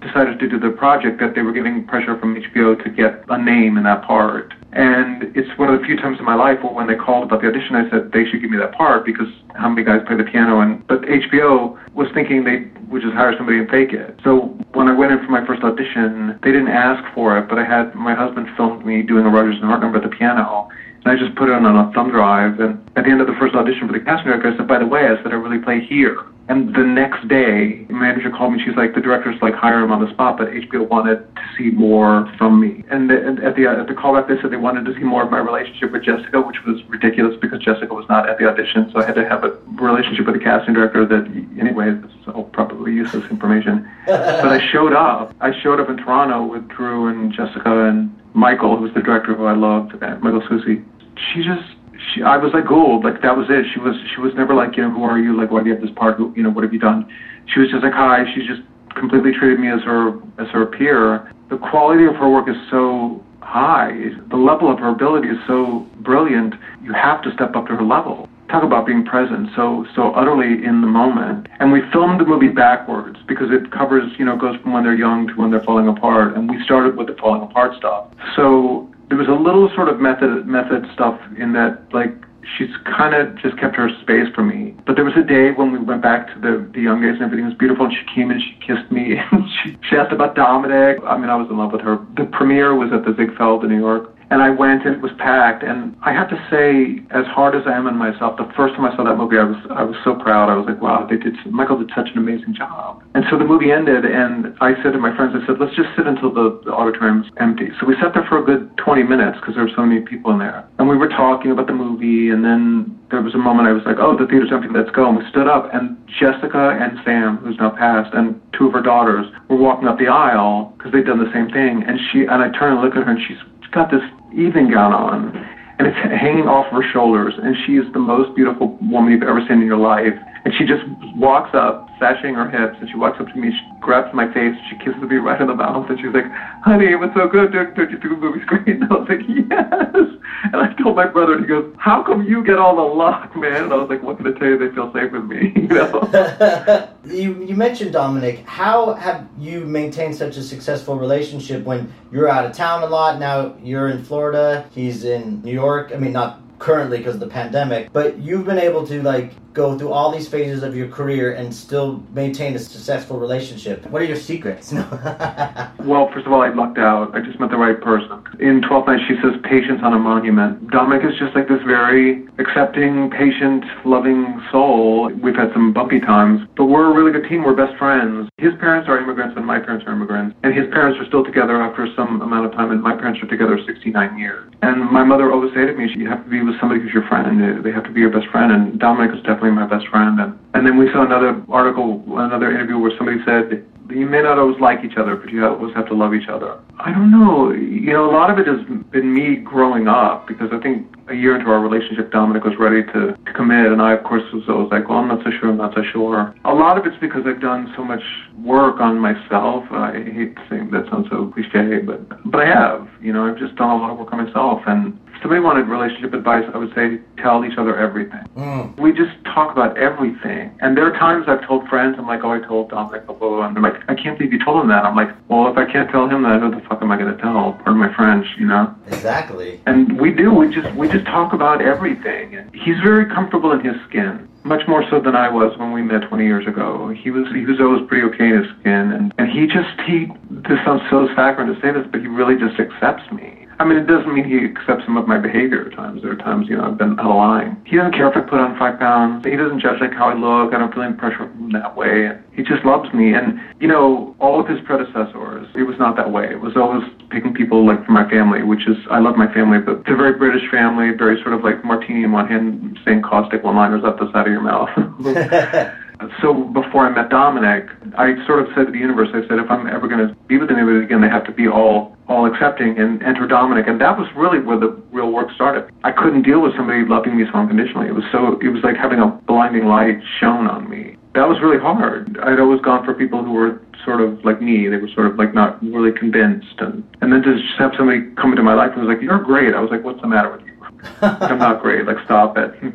decided to do the project, that they were getting pressure from HBO to get a name in that part. And it's one of the few times in my life where when they called about the audition, I said they should give me that part because how many guys play the piano? And but HBO was thinking they would just hire somebody and fake it. So when I went in for my first audition, they didn't ask for it, but I had my husband filmed me doing a Rodgers and Hart number at the piano. And I just put it on a thumb drive. And at the end of the first audition for the casting director, I said, by the way, I said, I really play here. And the next day, the manager called me. She's like, the director's like, hire him on the spot, but HBO wanted to see more from me. And, the, and at the at the callback, they said they wanted to see more of my relationship with Jessica, which was ridiculous because Jessica was not at the audition. So I had to have a relationship with the casting director that, anyway, is all probably useless information. but I showed up. I showed up in Toronto with Drew and Jessica and Michael, who was the director who I loved, uh, Michael Sucsy. She just she I was like gold, like that was it. She was she was never like, you know, who are you? Like why do you have this part? Who, you know, what have you done? She was just like, hi. She just completely treated me as her as her peer. The quality of her work is so high. The level of her ability is so brilliant. You have to step up to her level. Talk about being present, so so utterly in the moment. And we filmed the movie backwards because it covers, you know, goes from when they're young to when they're falling apart. And we started with the falling apart stuff. So there was a little sort of method method stuff in that like she's kind of just kept her space for me. But there was a day when we went back to the, the young days and everything was beautiful and she came and she kissed me and she, she asked about Dominic. I mean, I was in love with her. The premiere was at the Ziegfeld in New York and I went and it was packed. And I have to say, as hard as I am on myself, the first time I saw that movie, I was I was so proud. I was like, wow, they did Michael did such an amazing job. And so the movie ended, and I said to my friends, I said, let's just sit until the, the auditorium's empty. So we sat there for a good 20 minutes because there were so many people in there, and we were talking about the movie. And then there was a moment I was like, oh, the theater's empty, let's go. And we stood up, and Jessica and Sam, who's now passed, and two of her daughters were walking up the aisle because they'd done the same thing. And she and I turned and looked at her, and she's got this evening gown on, and it's hanging off her shoulders, and she is the most beautiful woman you've ever seen in your life. And she just walks up, sashaying her hips, and she walks up to me, she grabs my face, she kisses me right in the mouth, and she's like, honey, it was so good, don't, don't you the movie's great? And I was like, yes. And I told my brother, and he goes, how come you get all the luck, man? And I was like, what can I tell you? They feel safe with me, you know? you, you mentioned Dominic. How have you maintained such a successful relationship when you're out of town a lot? Now you're in Florida, he's in New York. I mean, not currently because of the pandemic, but you've been able to like go through all these phases of your career and still maintain a successful relationship. What are your secrets? well, first of all, I lucked out. I just met the right person. In 12th Night, she says, patience on a monument. Dominic is just like this very accepting, patient, loving soul. We've had some bumpy times, but we're a really good team. We're best friends. His parents are immigrants and my parents are immigrants. And his parents are still together after some amount of time, and my parents are together 69 years. And my mother always said to me, you have to be with somebody who's your friend. They have to be your best friend. And Dominic is definitely my best friend. And, and then we saw another article, another interview where somebody said, you may not always like each other, but you always have to love each other. I don't know. You know, a lot of it has been me growing up because I think a year into our relationship, Dominic was ready to, to commit, and I, of course, was always like, well, I'm not so sure, I'm not so sure. A lot of it's because I've done so much work on myself. I hate saying that sounds so cliche, but but I have. You know, I've just done a lot of work on myself, and somebody wanted relationship advice, I would say tell each other everything. Mm. We just talk about everything. And there are times I've told friends, I'm like, oh, I told Dominic, blah, blah, blah. And they're like, I can't believe you told him that. I'm like, well, if I can't tell him that, who the fuck am I going to tell? Pardon my French, you know? Exactly. And we do. We just we just talk about everything. And he's very comfortable in his skin much more so than I was when we met 20 years ago. He was he was always pretty okay in his skin, and and he just he. This sounds so saccharine to say this, but he really just accepts me. I mean, it doesn't mean he accepts some of my behavior at times. There are times, you know, I've been out of line. He doesn't care if I put on five pounds. He doesn't judge like how I look. I don't feel any pressure from him that way. He just loves me. And, you know, all of his predecessors, it was not that way. It was always picking people like from my family, which is, I love my family, but it's a very British family, very sort of like martini in one hand, saying caustic one-liners up the side of your mouth. so before I met Dominic, I sort of said to the universe, I said, if I'm ever going to be with anybody again, they have to be all all accepting and enter Dominic. And that was really where the real work started. I couldn't deal with somebody loving me so unconditionally. It was so it was like having a blinding light shone on me. That was really hard. I'd always gone for people who were sort of like me. They were sort of like not really convinced. And and then to just have somebody come into my life and was like, "You're great." I was like, "What's the matter with you?" I'm not great. Like, stop it.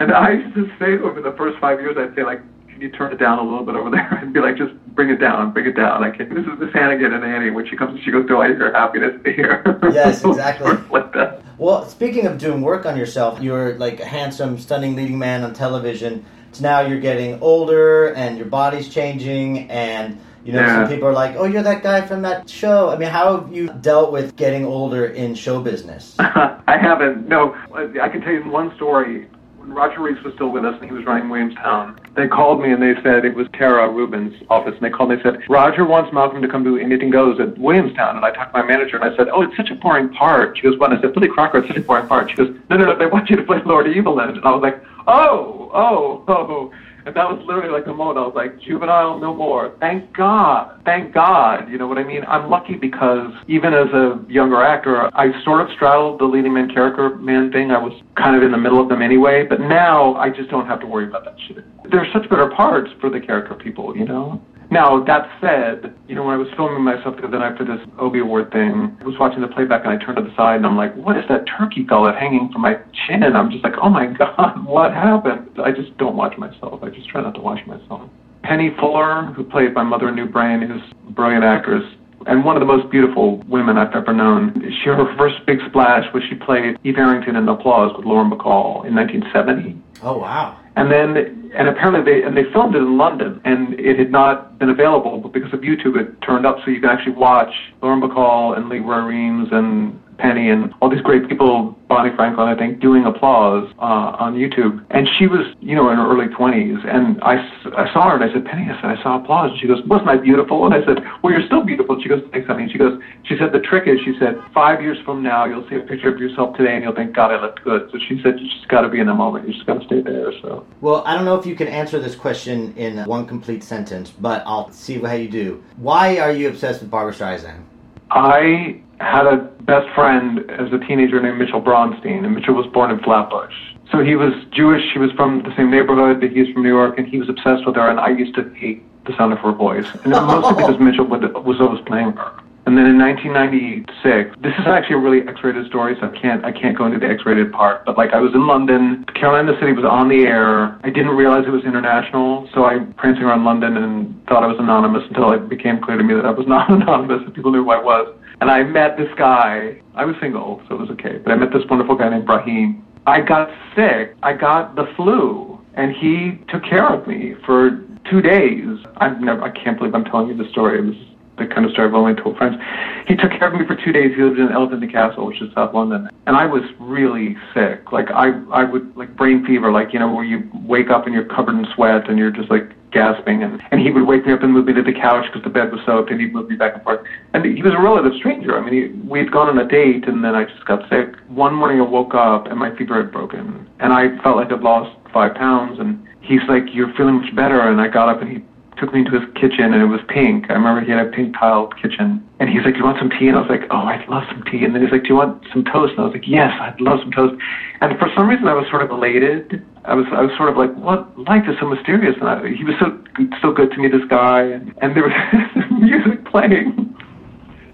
And I used to say over the first five years, I'd say like, can you turn it down a little bit over there? And be like, just bring it down, bring it down. Like, this is Miss Hannigan and Annie. When she comes, she goes, do I hear happiness here? Yes, exactly. like that. Well, speaking of doing work on yourself, you're like a handsome, stunning leading man on television. So now you're getting older and your body's changing and you know, Yeah. some people are like, "Oh, you're that guy from that show." I mean, how have you dealt with getting older in show business? I haven't. No, I can tell you one story. When Roger Rees was still with us and he was running Williamstown, they called me and they said it was Tara Rubin's office, and they called me and they said Roger wants Malcolm to come do Anything Goes at Williamstown. And I talked to my manager and I said, Oh, it's such a boring part. She goes, What? And I said, Billy Crocker, it's such a boring part. She goes, No, no, no, they want you to play Lord Evelyn. And I was like, Oh, oh, oh. And that was literally like the moment I was like, juvenile, no more. Thank God. Thank God. You know what I mean? I'm lucky because even as a younger actor, I sort of straddled the leading man character man thing. I was kind of in the middle of them anyway. But now I just don't have to worry about that shit. There's such better parts for the character people, you know? Now, that said, you know, when I was filming myself the other night for this Obie Award thing, I was watching the playback and I turned to the side and I'm like, what is that turkey gullet hanging from my chin? And I'm just like, oh my God, what happened? I just don't watch myself. I just try not to watch myself. Penny Fuller, who played my mother in New Brain, is a brilliant actress, and one of the most beautiful women I've ever known. She, her first big splash was she played Eve Harrington in The Applause with Lauren Bacall in 1970. Oh, wow. And then, and apparently they and they filmed it in London, and it had not been available, but because of YouTube, it turned up so you can actually watch Lauren Bacall and Lee Roy Reams and Penny and all these great people, Bonnie Franklin, I think, doing applause uh, on YouTube. And she was, you know, in her early 20s, and I, I saw her and I said, Penny, I said, I saw applause. And she goes, wasn't I beautiful? And I said, well, you're still beautiful. And she goes, thanks, honey. And she goes, she said, the trick is, she said, five years from now, you'll see a picture of yourself today and you'll think, God, I looked good. So she said, you just got to be in the moment. You just got to stay there. So. Well, I don't know if you can answer this question in one complete sentence, but I'll see how you do. Why are you obsessed with Barbra Streisand? I had a best friend as a teenager named Mitchell Bronstein, and Mitchell was born in Flatbush. So he was Jewish, he was from the same neighborhood, but he's from New York, and he was obsessed with her, and I used to hate the sound of her voice. And it was mostly because Mitchell would, was always playing her. And then in 1996, this is actually a really X-rated story, so I can't I can't go into the X-rated part. But like I was in London, Caroline the City was on the air. I didn't realize it was international, so I prancing around London and thought I was anonymous until it became clear to me that I was not anonymous and people knew who I was. And I met this guy. I was single, so it was okay. But I met this wonderful guy named Brahim. I got sick. I got the flu, and he took care of me for two days. I've never. I can't believe I'm telling you this story. It was the kind of story I've only told friends. He took care of me for two days. He lived in Elephant and Castle, which is South London, and I was really sick. Like I, I would like brain fever, like you know, where you wake up and you're covered in sweat and you're just like gasping. And and he would wake me up and move me to the couch because the bed was soaked, and he'd move me back and forth. And he was a relative stranger. I mean, he, we'd gone on a date, and then I just got sick. One morning I woke up and my fever had broken, and I felt like I'd lost five pounds. And he's like, "You're feeling much better." And I got up and he took me into his kitchen and it was pink. I remember he had a pink tiled kitchen. And he's like, Do you want some tea? And I was like, Oh, I'd love some tea. And then he's like, Do you want some toast? And I was like, Yes, I'd love some toast. And for some reason I was sort of elated. I was I was sort of like, What life is so mysterious and I, he was so so good to me, this guy and, and there was music playing.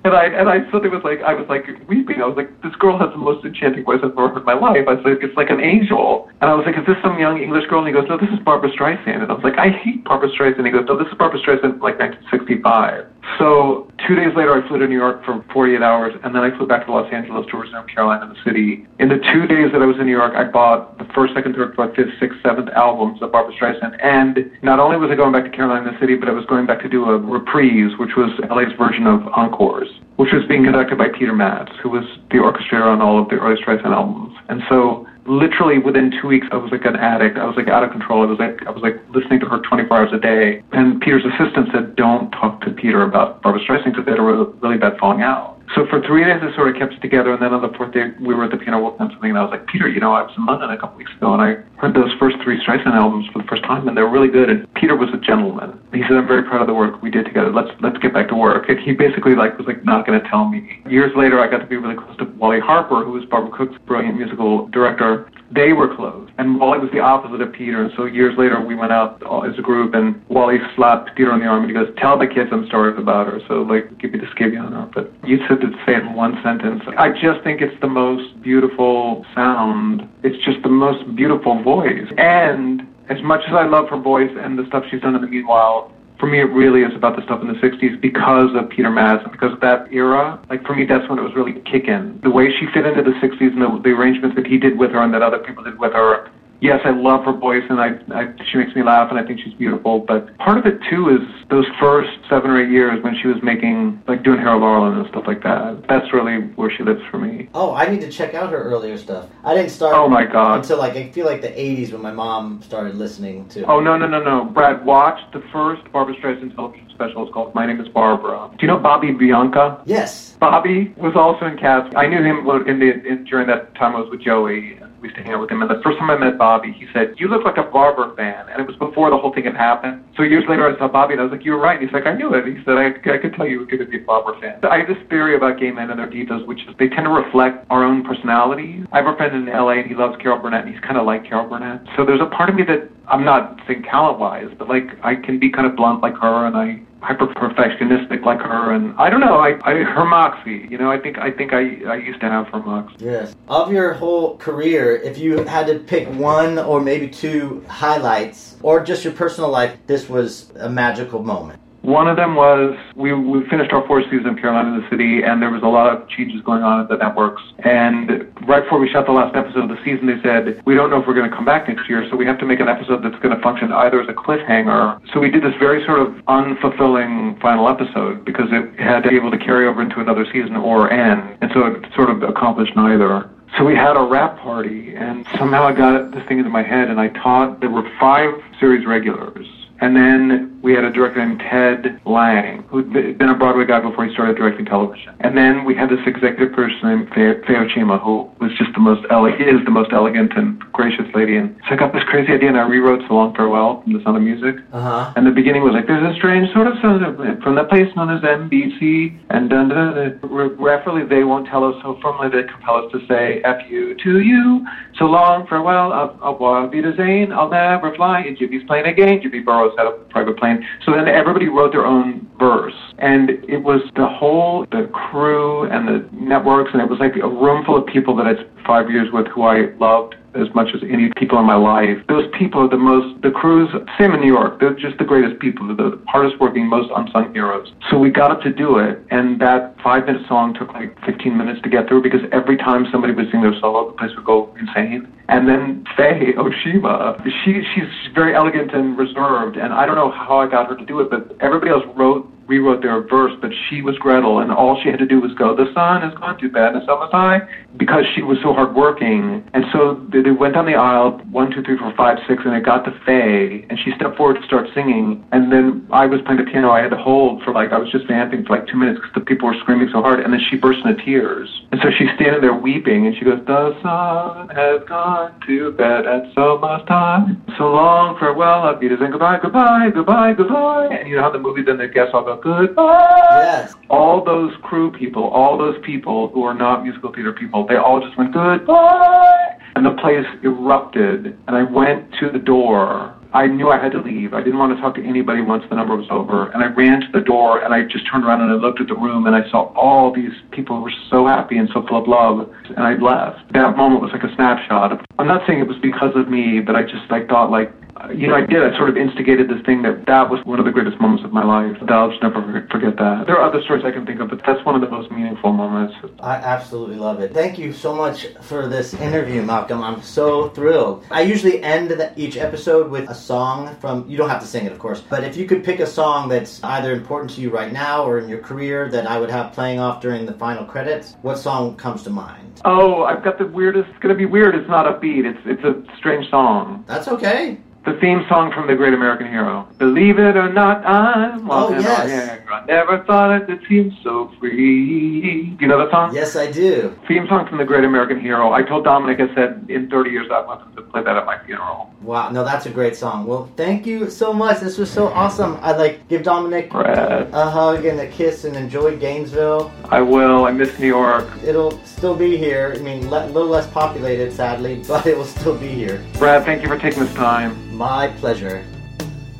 And I and I suddenly was like I was like weeping. I was like, this girl has the most enchanting voice I've ever heard in my life. I was like, it's like an angel. And I was like, is this some young English girl? And he goes, no, this is Barbra Streisand. And I was like, I hate Barbra Streisand. And He goes, no, this is Barbra Streisand like 1965. So two days later, I flew to New York for 48 hours, and then I flew back to Los Angeles to Caroline in the City. In the two days that I was in New York, I bought the first, second, third, fourth, fifth, sixth, seventh albums of Barbra Streisand. And not only was I going back to Caroline in the City, but I was going back to do a reprise, which was LA's version of Encores, which was being conducted by Peter Matz, who was the orchestrator on all of the early Streisand albums. And so literally within two weeks I was like an addict. I was like out of control. I was like I was like listening to her 24 hours a day. And Peter's assistant said, "Don't talk to Peter about Barbra Streisand because they had a really, really bad falling out." So for three days, I sort of kept it together, and then on the fourth day, we were at the Piano World something, and I was like, Peter, you know, I was in London a couple weeks ago, and I heard those first three Streisand albums for the first time, and they were really good. And Peter was a gentleman. He said, I'm very proud of the work we did together. Let's let's get back to work. And he basically like was like not going to tell me. Years later, I got to be really close to Wally Harper, who was Barbara Cook's brilliant musical director they were closed. And Wally was the opposite of Peter. So years later, we went out as a group, and Wally slapped Peter on the arm and he goes, "Tell the kids some stories about her." So like, give me the skivvy on her. But you said to say it in one sentence. I just think it's the most beautiful sound. It's just the most beautiful voice. And as much as I love her voice and the stuff she's done in the meanwhile, for me, it really is about the stuff in the 60s because of Peter Madsen, because of that era. Like, for me, that's when it was really kicking. The way she fit into the 60s and the, the arrangements that he did with her and that other people did with her yes, I love her voice and I, I she makes me laugh and I think she's beautiful. But part of it too is those first seven or eight years when she was making like doing Harold Arlen and stuff like that. That's really where she lives for me. Oh, I need to check out her earlier stuff. I didn't start. Oh my god! Until like I feel like the '80s when my mom started listening to. Oh no no no no! Brad, watch the first Barbra Streisand television special. It's called My Name Is Barbra. Do you know Bobby Bianca? Yes. Bobby was also in Cats. I knew him in the in, during that time I was with Joey we used to hang out with him. And the first time I met Bobby, he said, "You look like a Barbra fan," and it was before the whole thing had happened. So years later, I saw Bobby, and I was like, "You were right." And he's like, "I knew it." He said, "I, I could tell you were going to be a Barbra fan." I have this theory about gay men and their divas, which is they tend to reflect our own personalities. I have a friend in LA, and he loves Carol Burnett, and he's kind of like Carol Burnett. So there's a part of me that I'm not saying talent-wise, but like I can be kind of blunt like her, and I hyper perfectionistic like her and I don't know I, I her moxie you know I think I think I I used to have her moxie. Yes. Of your whole career if you had to pick one or maybe two highlights or just your personal life this was a magical moment one of them was we, we finished our fourth season of Caroline in the City, and there was a lot of changes going on at the networks. And right before we shot the last episode of the season, they said, We don't know if we're going to come back next year, so we have to make an episode that's going to function either as a cliffhanger. So we did this very sort of unfulfilling final episode because it had to be able to carry over into another season or end. And so it sort of accomplished neither. So we had a wrap party, and somehow I got this thing into my head, and I taught, there were five series regulars and then we had a director named Ted Lang, who'd been a Broadway guy before he started directing television. And then we had this executive person named Faye Oshima, who was just the most elegant, is the most elegant and gracious lady. And so I got this crazy idea, and I rewrote So Long Farewell from The Sound of Music. Uh-huh. And the beginning was like, there's a strange sort of sound from the place known as NBC, and dun, dun, dun, regretfully they won't tell us so firmly they compel us to say F you to you. So long farewell, au revoir, Wiedersehen, I'll never fly in Jimmy's plane again. Jimmy Burrows had a private plane. So then everybody wrote their own verse. And it was the whole, the crew and the networks, and it was like a room full of people that I spent five years with who I loved as much as any people in my life. Those people are the most, the crews, same in New York, they're just the greatest people, they're the hardest working, most unsung heroes. So we got up to do it, and that five minute song took like 15 minutes to get through because every time somebody would sing their solo, the place would go insane. And then Faye Oshima, she, she's very elegant and reserved, and I don't know how I got her to do it, but everybody else wrote rewrote their verse, but she was Gretel, and all she had to do was go, "The sun has gone too bad in the high," because she was so hardworking. And so they, went down the aisle, one, two, three, four, five, six, and it got to Faye, and she stepped forward to start singing. And then I was playing the piano. I had to hold for like I was just vamping for like two minutes because the people were screaming so hard. And then she burst into tears, and so she's standing there weeping, and she goes, "The sun has gone to bed at summer's time. So long, farewell, be to saying goodbye, goodbye, goodbye, goodbye." And you know how the movie then the guests all go goodbye. Yes. All those crew people, all those people who are not musical theater people, they all just went goodbye. And the place erupted. And I went to the door. I knew I had to leave. I didn't want to talk to anybody once the number was over. And I ran to the door and I just turned around and I looked at the room and I saw all these people who were so happy and so full of love. And I left. That moment was like a snapshot. I'm not saying it was because of me, but I just I thought like you know, I did. I sort of instigated this thing that that was one of the greatest moments of my life. I'll just never forget that. There are other stories I can think of, but that's one of the most meaningful moments. I absolutely love it. Thank you so much for this interview, Malcolm. I'm so thrilled. I usually end each episode with a song from, you don't have to sing it, of course, but if you could pick a song that's either important to you right now or in your career that I would have playing off during the final credits, what song comes to mind? Oh, I've got the weirdest, it's going to be weird. It's not a beat, it's, it's a strange song. That's okay. The theme song from The Great American Hero. Believe it or not, I'm walking Oh, yes. on air. I never thought it would seem so free. You know that song? Yes, I do. Theme song from The Great American Hero. I told Dominic, I said, in 30 years, I want them to play that at my funeral. Wow, no, that's a great song. Well, thank you so much. This was so awesome. I'd like give Dominic Brad, a hug and a kiss and enjoy Gainesville. I will. I miss New York. It'll still be here. I mean, a little less populated, sadly, but it will still be here. Brad, thank you for taking this time my pleasure.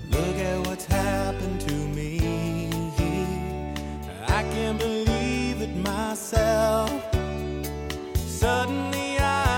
Look at what's happened to me. I can't believe it myself. Suddenly I'm.